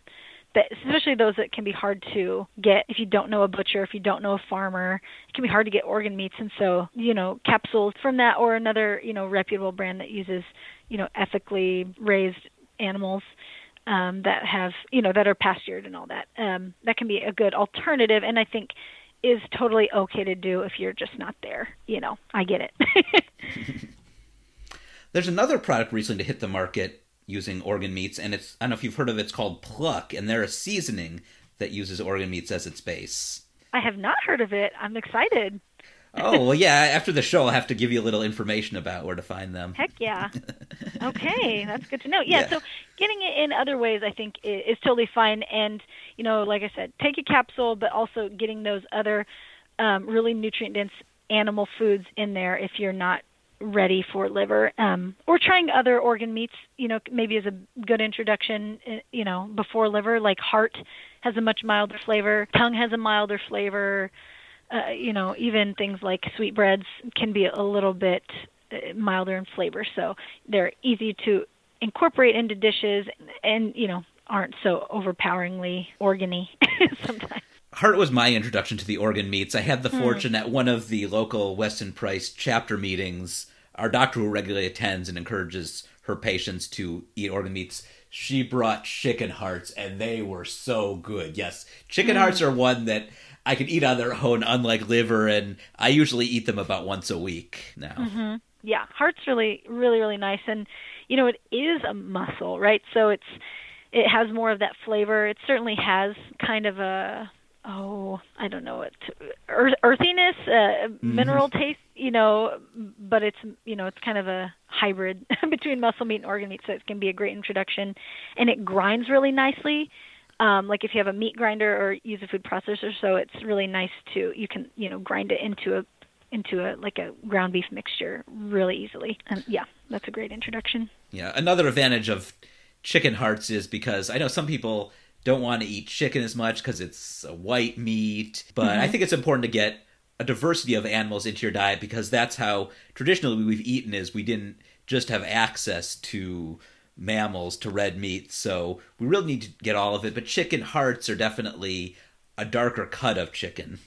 that especially those that can be hard to get if you don't know a butcher, if you don't know a farmer, it can be hard to get organ meats and so, you know, capsules from that or another, you know, reputable brand that uses, you know, ethically raised animals um that have, you know, that are pastured and all that. Um that can be a good alternative and I think is totally okay to do if you're just not there, you know. I get it. There's another product recently to hit the market using organ meats, and it's I don't know if you've heard of it, it's called Pluck, and they're a seasoning that uses organ meats as its base. I have not heard of it. I'm excited. oh well, yeah. After the show, I'll have to give you a little information about where to find them. Heck yeah. okay, that's good to know. Yeah, yeah, So getting it in other ways, I think, is, totally fine. And you know, like I said, take a capsule, but also getting those other um, really nutrient dense animal foods in there if you're not ready for liver um, or trying other organ meats you know maybe as a good introduction uh, you know before liver like heart has a much milder flavor tongue has a milder flavor uh, you know even things like sweetbreads can be a little bit uh, milder in flavor. So they're easy to incorporate into dishes and you know aren't so overpoweringly organy sometimes Heart was my introduction to the organ meats. I had the hmm. fortune at one of the local Weston Price chapter meetings. Our doctor who regularly attends and encourages her patients to eat organ meats. She brought chicken hearts, and they were so good. Yes, chicken mm. hearts are one that I can eat on their own, unlike liver, and I usually eat them about once a week now. Mm-hmm. Yeah, heart's really, really, really nice, and you know it is a muscle, right? So it's it has more of that flavor. It certainly has kind of a oh, I don't know, it earth, earthiness, uh, mm-hmm. mineral taste, you know, but it's you know it's kind of a hybrid between muscle meat and organ meat, so it can be a great introduction, and it grinds really nicely. Um, like if you have a meat grinder or use a food processor, so it's really nice to you can you know grind it into a into a like a ground beef mixture really easily. And yeah, that's a great introduction. Yeah, another advantage of chicken hearts is because I know some people don't want to eat chicken as much because it's a white meat, but mm-hmm. I think it's important to get a diversity of animals into your diet because that's how traditionally we've eaten is we didn't just have access to mammals to red meat so we really need to get all of it but chicken hearts are definitely a darker cut of chicken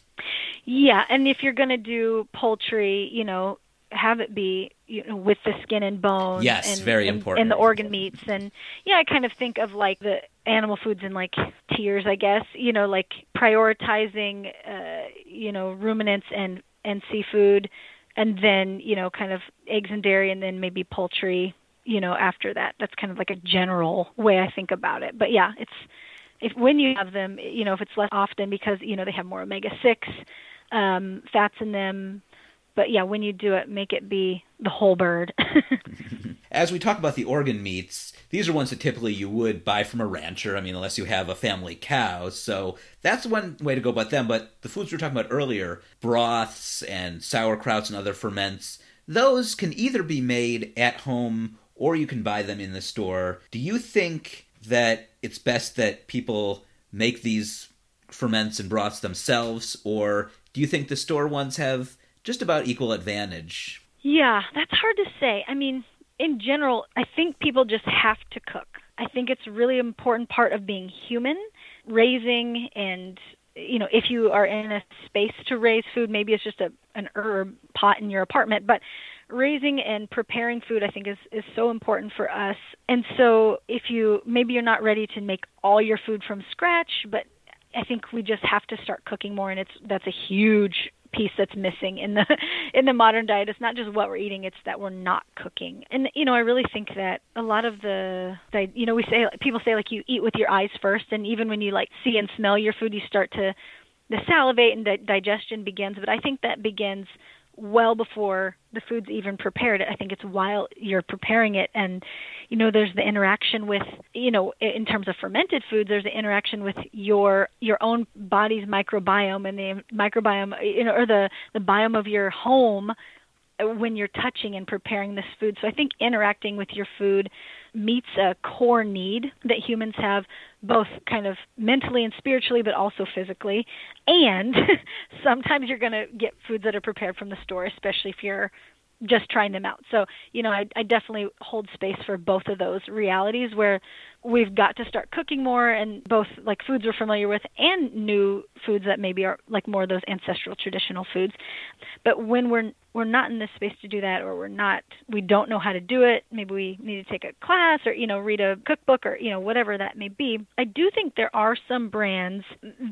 yeah and if you're going to do poultry you know have it be you know with the skin and bones yes and, very and, important. and the organ meats. And yeah i kind of think of like the animal foods in like tiers i guess you know like prioritizing uh you know ruminants and and seafood and then you know kind of eggs and dairy and then maybe poultry you know after that. That's kind of like a general way i think about it. But yeah it's if when you have them you know if it's less often because you know they have more omega 6 um fats in them but yeah, when you do it, make it be the whole bird. As we talk about the organ meats, these are ones that typically you would buy from a rancher. I mean, unless you have a family cow. So that's one way to go about them. But the foods we were talking about earlier, broths and sauerkrauts and other ferments, those can either be made at home or you can buy them in the store. Do you think that it's best that people make these ferments and broths themselves, or do you think the store ones have just about equal advantage? Yeah, that's hard to say. I mean, in general, I think people just have to cook. I think it's a really important part of being human, raising and you know, if you are in a space to raise food, maybe it's just a an herb pot in your apartment, but raising and preparing food I think is is so important for us. And so if you maybe you're not ready to make all your food from scratch, but I think we just have to start cooking more and it's that's a huge piece that's missing in the in the modern diet. It's not just what we're eating it's that we're not cooking. And you know i really think that a lot of the, the you know we say people say like you eat with your eyes first and even when you like see and smell your food you start to the salivate and the digestion begins. But i think that begins well before the food's even prepared. I think it's while you're preparing it, and you know, there's the interaction with, you know, in terms of fermented foods, there's the interaction with your your own body's microbiome and the microbiome, you know, or the the biome of your home when you're touching and preparing this food. So I think interacting with your food meets a core need that humans have both kind of mentally and spiritually but also physically. And sometimes you're going to get foods that are prepared from the store especially if you're just trying them out. So, you know, I, I definitely hold space for both of those realities where we've got to start cooking more and both like foods we're familiar with and new foods that maybe are like more of those ancestral traditional foods. But when we're we're not in this space to do that or we're not we don't know how to do it, maybe we need to take a class or, you know, read a cookbook or, you know, whatever that may be. I do think there are some brands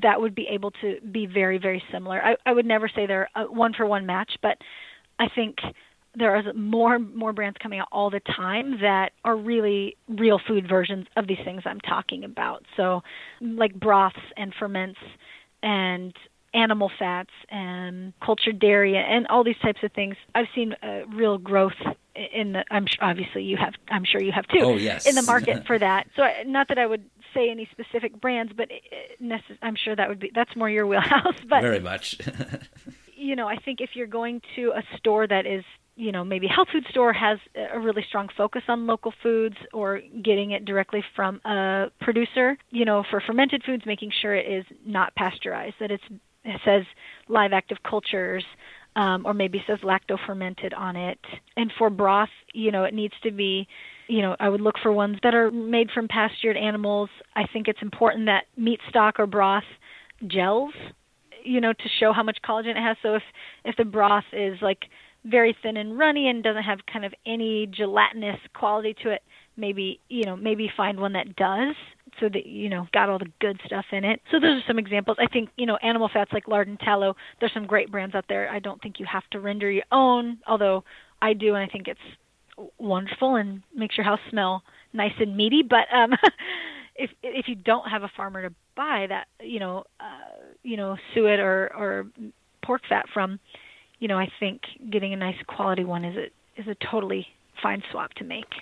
that would be able to be very, very similar. I, I would never say they're a one for one match, but I think there are more more brands coming out all the time that are really real food versions of these things I'm talking about. So, like broths and ferments and animal fats and cultured dairy and all these types of things. I've seen a real growth in the. I'm sure, obviously you have. I'm sure you have too. Oh yes. In the market for that. So not that I would say any specific brands, but I'm sure that would be that's more your wheelhouse. But very much. you know, I think if you're going to a store that is you know maybe health food store has a really strong focus on local foods or getting it directly from a producer you know for fermented foods making sure it is not pasteurized that it's it says live active cultures um, or maybe says lacto fermented on it. And for broth you know it needs to be you know i would look for ones that are made from pastured animals. I think it's important that meat stock or broth gels you know to show how much collagen it has. So if if the broth is like very thin and runny and doesn't have kind of any gelatinous quality to it, maybe you know maybe find one that does so that you know got all the good stuff in it. So those are some examples. I think you know animal fats like lard and tallow. There's some great brands out there. I don't think you have to render your own, although I do, and I think it's wonderful and makes your house smell nice and meaty. But um, if if you don't have a farmer to buy that, you know, uh, you know, suet or or pork fat from, you know, I think getting a nice quality one is a is a totally fine swap to make.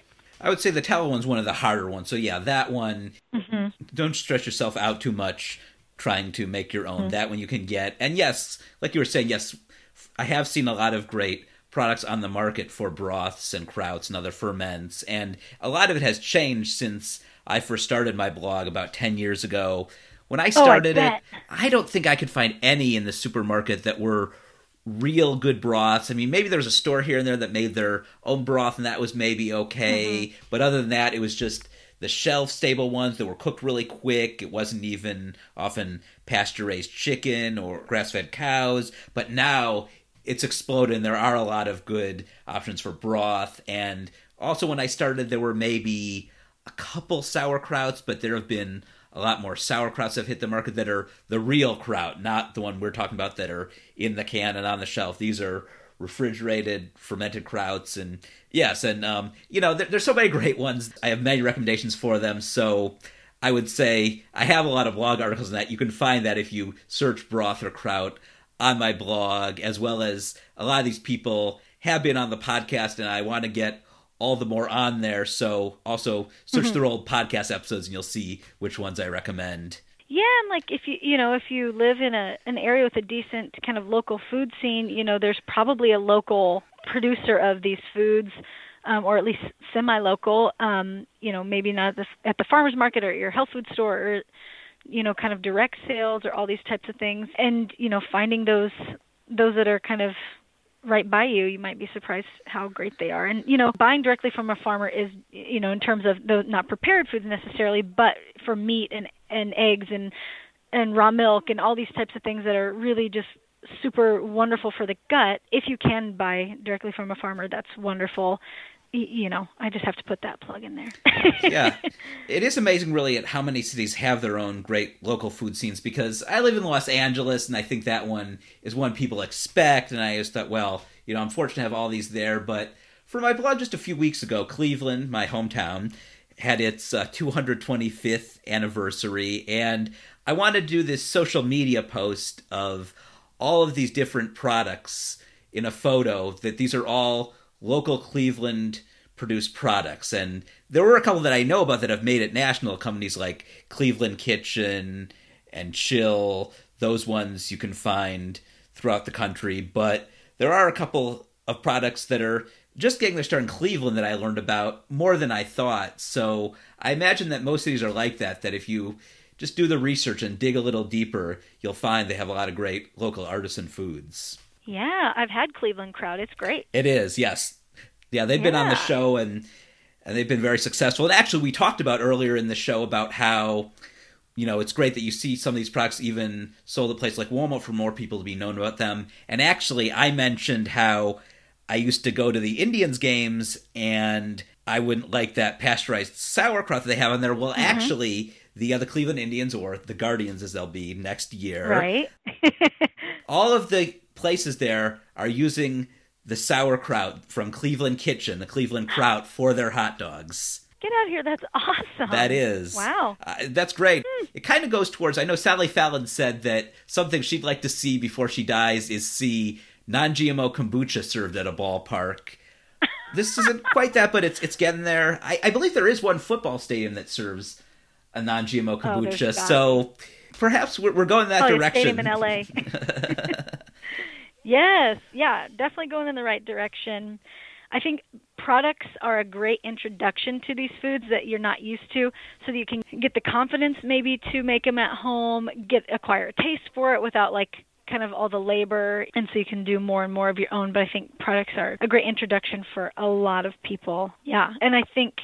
I would say the tallow one's one of the harder ones. So yeah, that one. Mm-hmm. Don't stress yourself out too much trying to make your own. Mm-hmm. That one you can get, and yes, like you were saying, yes, I have seen a lot of great products on the market for broths and krauts and other ferments, and a lot of it has changed since I first started my blog about 10 years ago. When I started oh, I it, I don't think I could find any in the supermarket that were real good broths. I mean, maybe there was a store here and there that made their own broth, and that was maybe okay. Mm-hmm. But other than that, it was just the shelf stable ones that were cooked really quick. It wasn't even often pasture raised chicken or grass fed cows. But now it's exploded, and there are a lot of good options for broth. And also, when I started, there were maybe a couple sauerkrauts, but there have been a lot more sauerkrauts have hit the market that are the real kraut, not the one we're talking about that are in the can and on the shelf. These are refrigerated fermented krauts and yes and um, you know there, there's so many great ones. I have many recommendations for them. So i would say i have a lot of blog articles on that. You can find that if you search broth or kraut on my blog as well as a lot of these people have been on the podcast and i want to get all the more on there. So also search mm-hmm. their old podcast episodes and you'll see which ones I recommend. Yeah, and like if you you know if you live in a an area with a decent kind of local food scene, you know there's probably a local producer of these foods, um, or at least semi-local. Um, you know, maybe not at the, at the farmers market or your health food store, or you know, kind of direct sales or all these types of things. And you know, finding those those that are kind of right by you, you might be surprised how great they are. And you know, buying directly from a farmer is, you know, in terms of the not prepared foods necessarily, but for meat and and eggs and and raw milk and all these types of things that are really just super wonderful for the gut. If you can buy directly from a farmer, that's wonderful. You know, I just have to put that plug in there. yeah. It is amazing, really, at how many cities have their own great local food scenes because I live in Los Angeles and I think that one is one people expect. And I just thought, well, you know, I'm fortunate to have all these there. But for my blog just a few weeks ago, Cleveland, my hometown, had its uh, 225th anniversary. And I wanted to do this social media post of all of these different products in a photo that these are all local Cleveland produced products. And there were a couple that I know about that have made it national. Companies like Cleveland Kitchen and Chill, those ones you can find throughout the country. But there are a couple of products that are just getting their start in Cleveland that I learned about more than I thought. So I imagine that most these are like that, that if you just do the research and dig a little deeper, you'll find they have a lot of great local artisan foods. Yeah, I've had Cleveland Kraut. It's great. It is, yes. Yeah, they've been on the show and and they've been very successful. And actually, we talked about earlier in the show about how you know it's great that you see some of these products even sold at places like Walmart for more people to be known about them. And actually, I mentioned how I used to go to the Indians games and I wouldn't like that pasteurized sauerkraut that they have on there. Well, mm-hmm. actually, the other Cleveland Indians or the Guardians, as they'll be next year, right? all of the places there are using the sauerkraut from Cleveland Kitchen, the Cleveland Kraut, for their hot dogs. Get out here. That's awesome. That is. Wow. Uh, that's great. Hmm. It kind of goes towards, I know Sally Fallon said that something she'd like to see before she dies is see non GMO kombucha served at a ballpark. this isn't quite that, but it's it's getting there. I, I, believe there is one football stadium that serves a non GMO oh, kombucha. Oh, so perhaps we're, we're going that Probably direction. A stadium in LA. Yes, yeah, definitely going in the right direction. I think products are a great introduction to these foods that you're not used to so that you can get the confidence maybe to make them at home, get acquire a taste for it without like kind of all the labor and so you can do more and more of your own but I think products are a great introduction for a lot of people. Yeah. And I think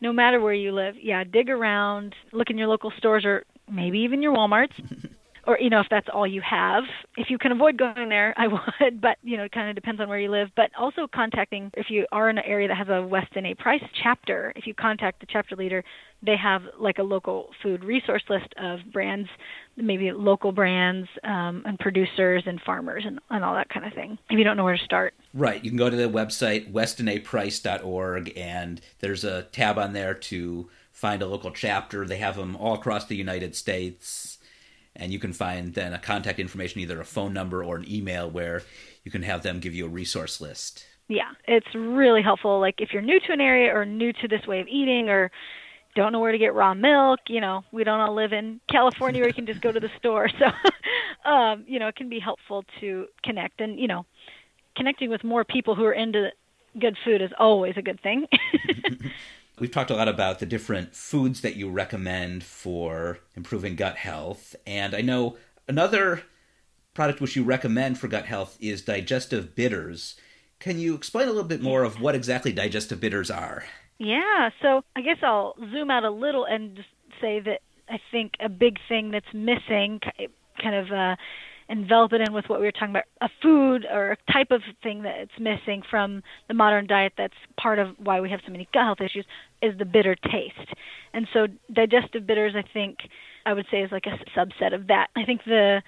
no matter where you live, yeah, dig around, look in your local stores or maybe even your Walmarts or you know if that's all you have. If you can avoid going there i would but you know it kind of depends on where you live. But also contacting if you are in an area that has a weston a price chapter if you contact the chapter leader they have like a local food resource list of brands maybe local brands um, and producers and farmers and, and all that kind of thing if you don't know where to start. Right. You can go to the website westonaprice.org and there's a tab on there to find a local chapter. They have them all across the united states and you can find then a contact information, either a phone number or an email, where you can have them give you a resource list. Yeah, it's really helpful. Like if you're new to an area or new to this way of eating or don't know where to get raw milk, you know, we don't all live in California where you can just go to the store. So um, you know, it can be helpful to connect and, you know, connecting with more people who are into good food is always a good thing. We've talked a lot about the different foods that you recommend for improving gut health. And I know another product which you recommend for gut health is digestive bitters. Can you explain a little bit more of what exactly digestive bitters are? Yeah, so I guess I'll zoom out a little and just say that I think a big thing that's missing, kind of uh, envelop it in with what we were talking about a food or a type of thing that's missing from the modern diet that's part of why we have so many gut health issues is the bitter taste. And so digestive bitters i think i would say is like a subset of that. I think the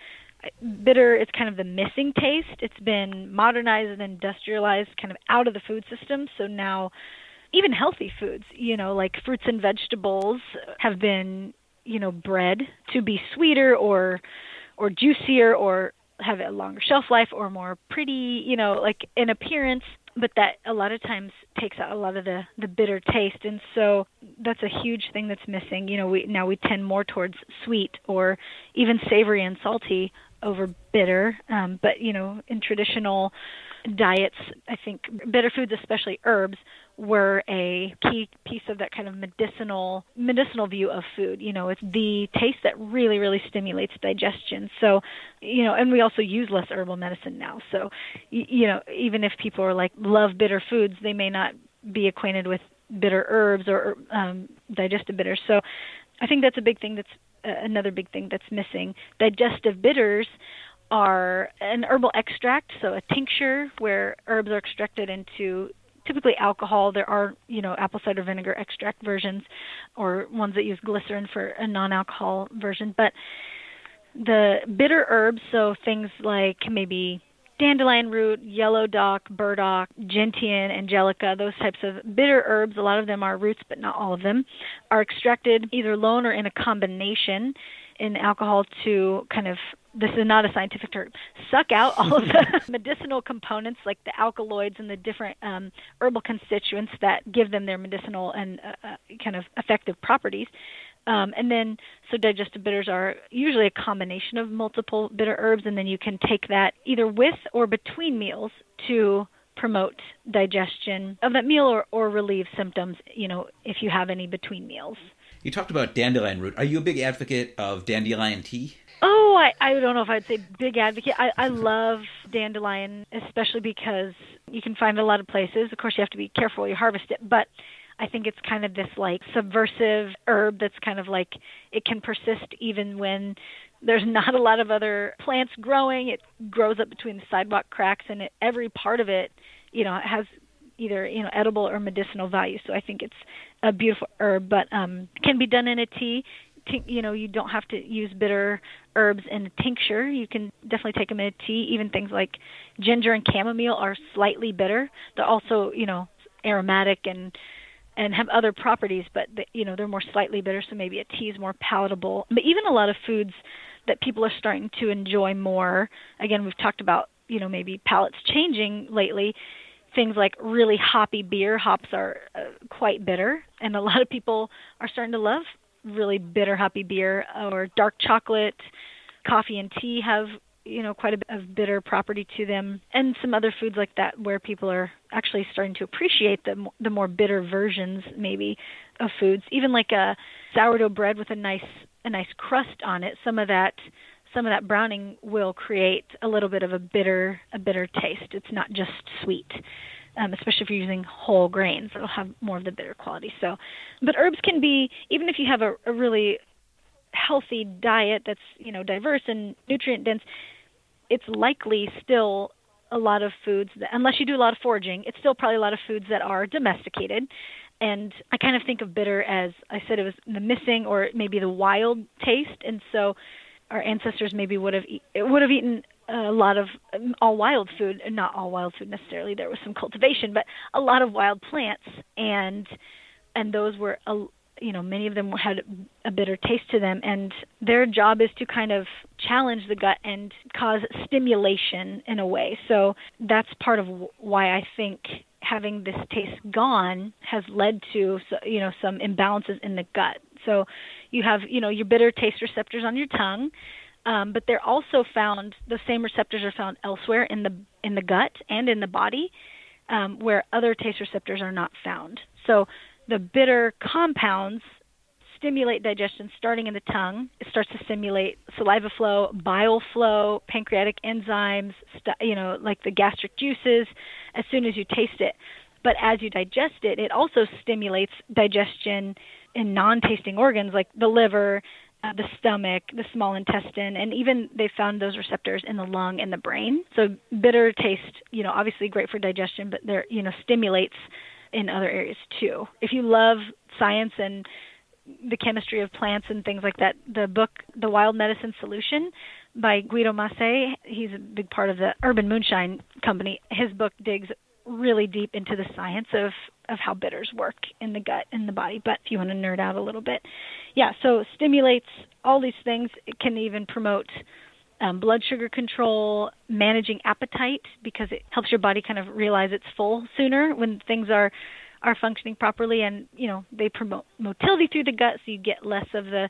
bitter is kind of the missing taste. It's been modernized and industrialized kind of out of the food system. So now even healthy foods you know like fruits and vegetables uh, have been you know bred to be sweeter or or juicier or have a longer shelf life or more pretty, you know, like in appearance, but that a lot of times takes out a lot of the the bitter taste and so that's a huge thing that's missing. You know, we now we tend more towards sweet or even savory and salty over bitter. Um, but you know, in traditional diets, I think bitter foods, especially herbs, were a key piece of that kind of medicinal medicinal view of food. You know, it's the taste that really really stimulates digestion. So, you know, and we also use less herbal medicine now. So, you know, even if people are like love bitter foods, they may not be acquainted with bitter herbs or um, digestive bitters. So, I think that's a big thing. That's uh, another big thing that's missing. Digestive bitters are an herbal extract, so a tincture where herbs are extracted into typically alcohol. There are, you know, apple cider vinegar extract versions or ones that use glycerin for a non-alcohol version, but the bitter herbs, so things like maybe dandelion root, yellow dock, burdock, gentian, angelica, those types of bitter herbs, a lot of them are roots, but not all of them, are extracted either alone or in a combination in alcohol to kind of this is not a scientific term suck out all of the medicinal components like the alkaloids and the different um, herbal constituents that give them their medicinal and uh, uh, kind of effective properties. Um, and then so digestive bitters are usually a combination of multiple bitter herbs and then you can take that either with or between meals to promote digestion of that meal or, or relieve symptoms you know if you have any between meals you talked about dandelion root. Are you a big advocate of dandelion tea? Oh, I, I don't know if I'd say big advocate. I, I love dandelion, especially because you can find it a lot of places. Of course, you have to be careful you harvest it, but I think it's kind of this like subversive herb that's kind of like it can persist even when there's not a lot of other plants growing. It grows up between the sidewalk cracks, and it, every part of it, you know, has either you know edible or medicinal value. So I think it's a beautiful herb, but um, can be done in a tea. T- you know, you don't have to use bitter herbs in a tincture. You can definitely take them in a tea. Even things like ginger and chamomile are slightly bitter. They're also you know aromatic and and have other properties, but they, you know they're more slightly bitter. So maybe a tea is more palatable. But even a lot of foods that people are starting to enjoy more. Again, we've talked about you know maybe palates changing lately things like really hoppy beer. Hops are uh, quite bitter, and a lot of people are starting to love really bitter hoppy beer or dark chocolate. Coffee and tea have you know quite a bit of bitter property to them, and some other foods like that where people are actually starting to appreciate the the more bitter versions maybe of foods. Even like a sourdough bread with a nice a nice crust on it. Some of that some of that browning will create a little bit of a bitter a bitter taste. It's not just sweet. Um, especially if you're using whole grains, it'll have more of the bitter quality. So, but herbs can be even if you have a, a really healthy diet that's you know diverse and nutrient dense, it's likely still a lot of foods that, unless you do a lot of foraging, it's still probably a lot of foods that are domesticated. And I kind of think of bitter as I said it was the missing or maybe the wild taste, and so our ancestors maybe would have e- would have eaten a lot of um, all wild food, not all wild food necessarily. There was some cultivation, but a lot of wild plants, and and those were a, you know many of them had a bitter taste to them, and their job is to kind of challenge the gut and cause stimulation in a way. So that's part of why I think having this taste gone has led to you know some imbalances in the gut. So you have you know your bitter taste receptors on your tongue. um, but they're also found. The same receptors are found elsewhere in the in the gut and in the body, um, where other taste receptors are not found. So the bitter compounds stimulate digestion starting in the tongue. It starts to stimulate saliva flow, bile flow, pancreatic enzymes, st- you know, like the gastric juices as soon as you taste it. But as you digest it, it also stimulates digestion in non-tasting organs like the liver, uh, the stomach, the small intestine, and even they found those receptors in the lung and the brain. So bitter taste, you know, obviously great for digestion, but there, you know, stimulates in other areas too. If you love science and the chemistry of plants and things like that, the book The Wild Medicine Solution by Guido Masé, he's a big part of the Urban Moonshine Company. His book digs really deep into the science of of how bitters work in the gut and the body. But if you want to nerd out a little bit, yeah, so stimulates all these things. It can even promote um, blood sugar control, managing appetite because it helps your body kind of realize it's full sooner when things are are functioning properly, and you know they promote motility through the gut, so you get less of the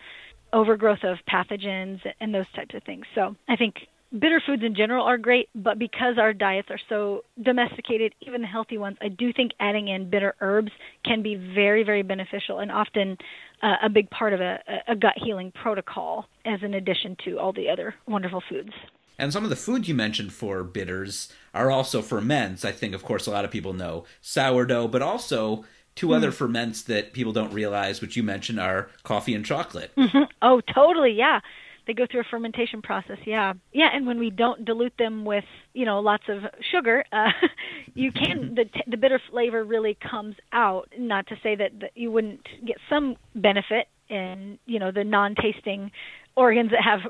overgrowth of pathogens and those types of things. So I think bitter foods in general are great, but because our diets are so domesticated, even the healthy ones, I do think adding in bitter herbs can be very, very beneficial and often uh, a big part of a, a gut healing protocol as an addition to all the other wonderful foods. And some of the foods you mentioned for bitters are also ferments. I think, of course, a lot of people know sourdough, but also two mm. other ferments that people don't realize, which you mentioned, are coffee and chocolate. Mm-hmm. Oh, totally. Yeah they go through a fermentation process yeah. Yeah and when we don't dilute them with you know lots of sugar uh, you can the the bitter flavor really comes out. Not to say that, that you wouldn't get some benefit in you know the non-tasting organs that have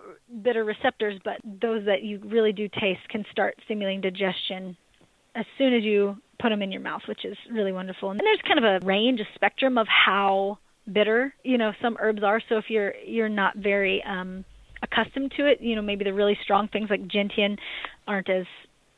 bitter receptors but those that you really do taste can start stimulating digestion as soon as you put them in your mouth which is really wonderful. And there's kind of a range a spectrum of how bitter you know some herbs are. So if you're you're not very um accustomed to it, you know, maybe the really strong things like gentian aren't as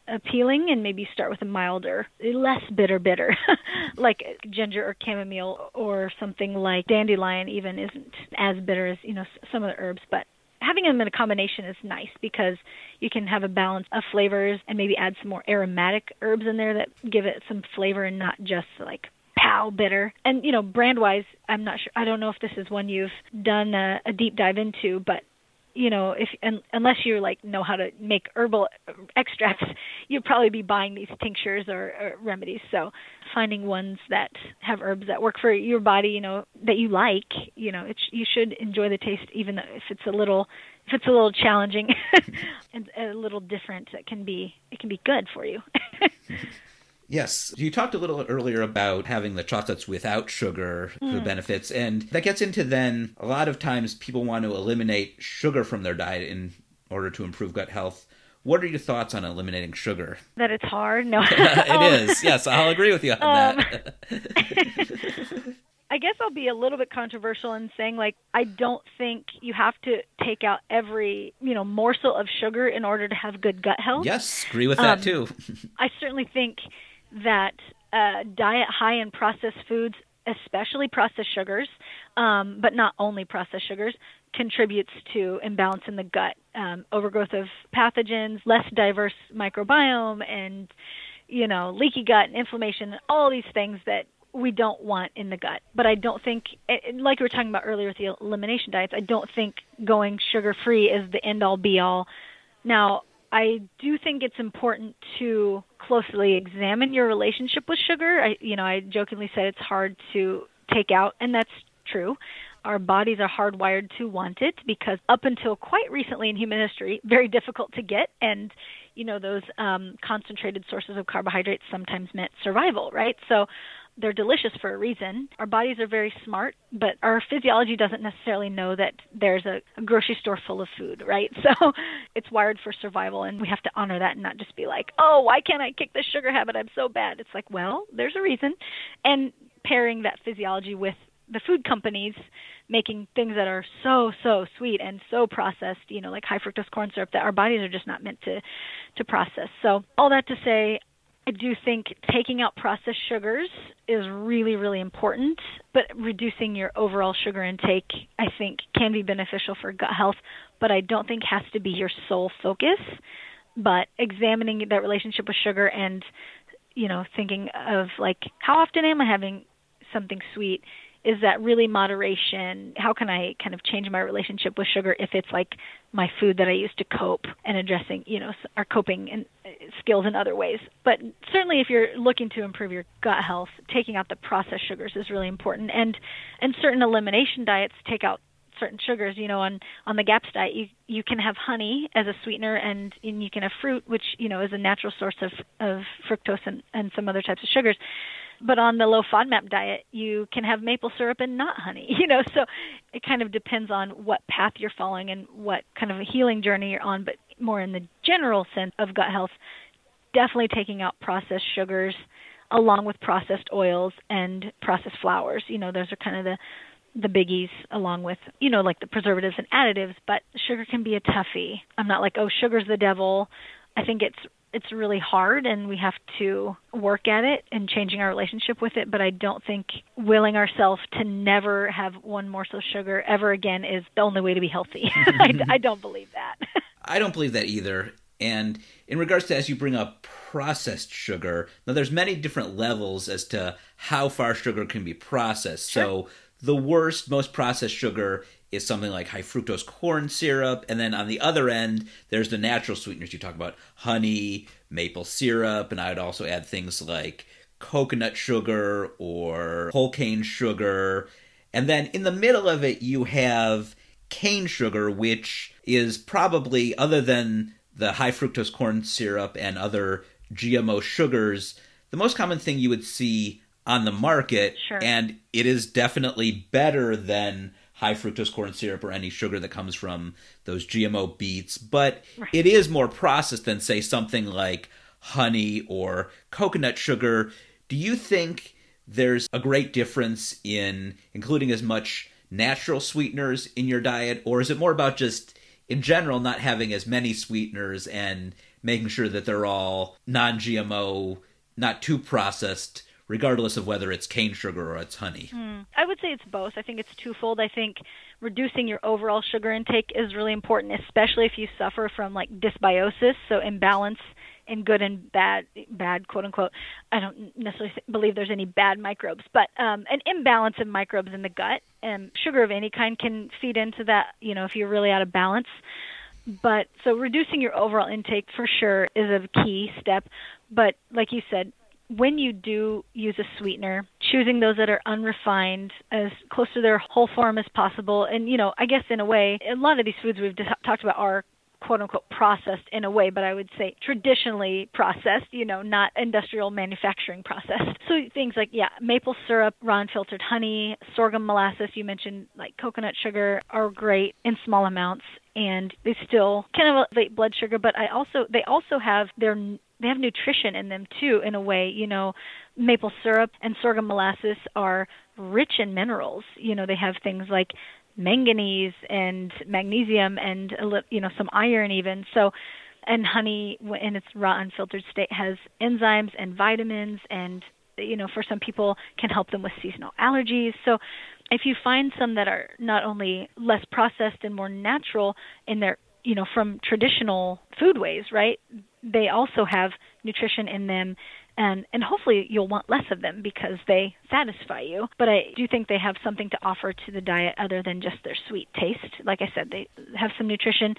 appealing and maybe start with a milder, less bitter bitter, like ginger or chamomile or something like dandelion even isn't as bitter as, you know, some of the herbs, but having them in a combination is nice because you can have a balance of flavors and maybe add some more aromatic herbs in there that give it some flavor and not just like pow bitter. And you know, brand wise, I'm not sure. I don't know if this is one you've done a, a deep dive into, but you know, if un, unless you like know how to make herbal extracts, you'd probably be buying these tinctures or, or remedies. So finding ones that have herbs that work for your body, you know, that you like, you know, it's you should enjoy the taste, even if it's a little if it's a little challenging and a little different, it can be it can be good for you. Yes. You talked a little earlier about having the chocolates without sugar, mm. the benefits, and that gets into then a lot of times people want to eliminate sugar from their diet in order to improve gut health. What are your thoughts on eliminating sugar? That it's hard. No, it um. Yes, I'll agree with you on um, that. I guess I'll be a little bit controversial in saying like I don't think you have to take out every, you know, morsel of sugar in order to have good gut health. Yes, agree with that um, too. I certainly think that uh, diet high in processed foods, especially processed sugars, um, but not only processed sugars, contributes to imbalance in the gut, um, overgrowth of pathogens, less diverse microbiome, and you know leaky gut and inflammation, all these things that we don't want in the gut. But I don't think, like we were talking about earlier with the elimination diets, I don't think going sugar free is the end all be all. Now, I do think it's important to closely examine your relationship with sugar. I, you know, I jokingly said it's hard to take out, and that's true. Our bodies are hardwired to want it because up until quite recently in human history, very difficult to get, and you know those um, concentrated sources of carbohydrates sometimes meant survival, right? So they're delicious for a reason. Our bodies are very smart, but our physiology doesn't necessarily know that there's a, a, grocery store full of food, right? So it's wired for survival, and we have to honor that and not just be like, oh, why can't I kick this sugar habit? I'm so bad. It's like, well, there's a reason. And pairing that physiology with the food companies making things that are so so sweet and so processed you know like high fructose corn syrup that our bodies are just not meant to to process so all that to say I do think taking out processed sugars is really, really important, but reducing your overall sugar intake, I think, can be beneficial for gut health, but I don't think has to be your sole focus. But examining that relationship with sugar and, you know, thinking of like, how often am I having something sweet? Is that really moderation? How can I kind of change my relationship with sugar if it's like my food that I use to cope and addressing, you know, our coping and uh, skills in other ways? But certainly, if you're looking to improve your gut health, taking out the processed sugars is really important. And and certain elimination diets take out certain sugars. You know, on on the GAPS diet, you you can have honey as a sweetener, and, and you can have fruit, which you know is a natural source of of fructose and and some other types of sugars. But on the low FODMAP diet, you can have maple syrup and not honey. You know, so it kind of depends on what path you're following and what kind of a healing journey you're on. But more in the general sense of gut health, definitely taking out processed sugars along with processed oils and processed flours. You know, those are kind of the the biggies along with you know like the preservatives and additives but sugar can be a toughie i'm not like oh sugar's the devil i think it's it's really hard and we have to work at it and changing our relationship with it but i don't think willing ourselves to never have one morsel of sugar ever again is the only way to be healthy. I, I don't believe that. I don't believe that either. And in regards to as you bring up processed sugar now there's many different levels as to how far sugar can be processed. Sure. so the worst most processed sugar is something like high fructose corn syrup. And then on the other end, there's the natural sweeteners. You talk about honey, maple syrup, and I would also add things like coconut sugar or whole cane sugar. And then in the middle of it, you have cane sugar, which is probably, other than the high fructose corn syrup and other GMO sugars, the most common thing you would see on the market. Sure. And it is definitely better than high fructose corn syrup or any sugar that comes from those GMO beets, but right. it is more processed than, say, something like honey or coconut sugar. Do you think there's a great difference in including as much natural sweeteners in your diet, or is it more about just in general not having as many sweeteners and making sure that they're all non GMO, not too processed? Regardless of whether it's cane sugar or it's honey? Mm, I would say it's both. I think it's twofold. I think reducing your overall sugar intake is really important, especially if you suffer from like dysbiosis, so imbalance in good and bad, bad quote unquote. I don't necessarily believe there's any bad microbes, but um, an imbalance of microbes in the gut. And sugar of any kind can feed into that. You know, if you're really out of balance. But so reducing your overall intake for sure is a key step. But like you said, when you do use a sweetener, choosing those that are unrefined as close to their whole form as possible. And, you know, I guess in a way, a lot of these foods we've talked about are quote unquote processed in a way, but I would say traditionally processed, you know, not industrial manufacturing processed. So things like, yeah, maple syrup, raw unfiltered honey, sorghum molasses, you mentioned like coconut sugar are great in small amounts and they still can elevate blood sugar, but I also, they also have their they have nutrition in them too in a way you know maple syrup and sorghum molasses are rich in minerals. You know they have things like manganese and magnesium and you know some iron even. So and honey in its raw unfiltered state has enzymes and vitamins and you know for some people can help them with seasonal allergies. So if you find some that are not only less processed and more natural in their you know from traditional foodways right they also have nutrition in them and and hopefully you'll want less of them because they satisfy you. But i do think they have something to offer to the diet other than just their sweet taste. Like i said they have some nutrition.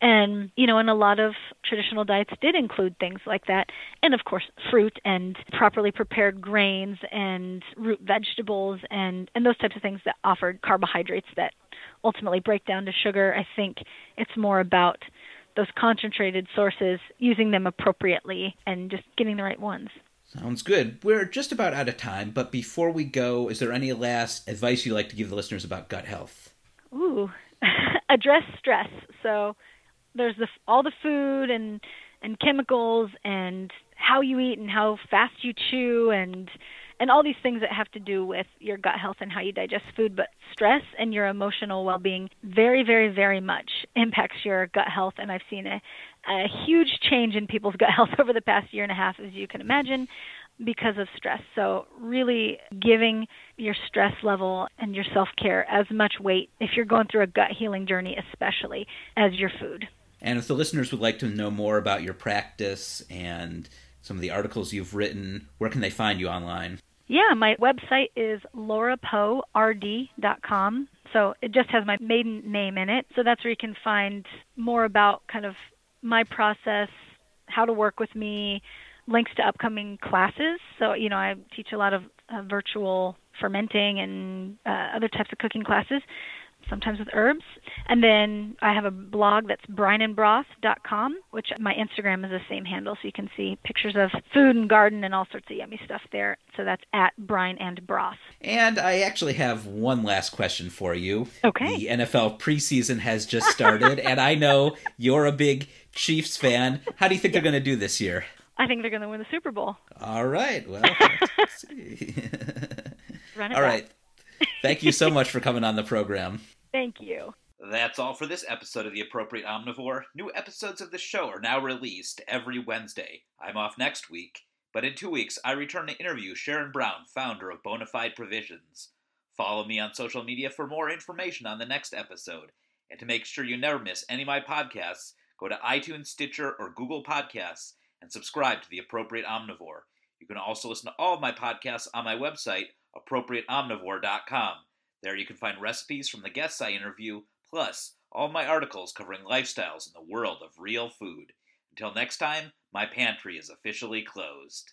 And you know and a lot of traditional diets did include things like that. And of course fruit and properly prepared grains and root vegetables and and those types of things that offered carbohydrates that ultimately break down to sugar. I think it's more about those concentrated sources, using them appropriately, and just getting the right ones. Sounds good. We're just about out of time, but before we go, is there any last advice you'd like to give the listeners about gut health? Ooh, address stress. So there's the, all the food and and chemicals and how you eat and how fast you chew and and all these things that have to do with your gut health and how you digest food. But stress and your emotional well being very, very, very much impacts your gut health. And I've seen a, a huge change in people's gut health over the past year and a half, as you can imagine because of stress. So, really giving your stress level and your self care as much weight if you're going through a gut healing journey, especially as your food. And if the listeners would like to know more about your practice and some of the articles you've written, where can they find you online? Yeah, my website is laurapoerd.com. So it just has my maiden name in it. So that's where you can find more about kind of my process, how to work with me, links to upcoming classes. So, you know, I teach a lot of uh, virtual fermenting and uh, other types of cooking classes, sometimes with herbs. And then I have a blog that's brineandbroth.com, which my Instagram is the same handle, so you can see pictures of food and garden and all sorts of yummy stuff there. So that's at brine and broth. And I actually have one last question for you. Okay. The NFL preseason has just started, and I know you're a big Chiefs fan. How do you think they're going to do this year? I think they're going to win the Super Bowl. All right. Well, see. Run it all right. Thank you so much for coming on the program. Thank you. That's all for this episode of The Appropriate Omnivore. New episodes of the show are now released every Wednesday. I'm off next week, but in two weeks I return to interview Sharon Brown, founder of Bonafide Provisions. Follow me on social media for more information on the next episode. And to make sure you never miss any of my podcasts, go to iTunes, Stitcher, or Google Podcasts and subscribe to The Appropriate Omnivore. You can also listen to all of my podcasts on my website, appropriateomnivore.com. There you can find recipes from the guests I interview, plus all my articles covering lifestyles in the world of real food. Until next time, my pantry is officially closed.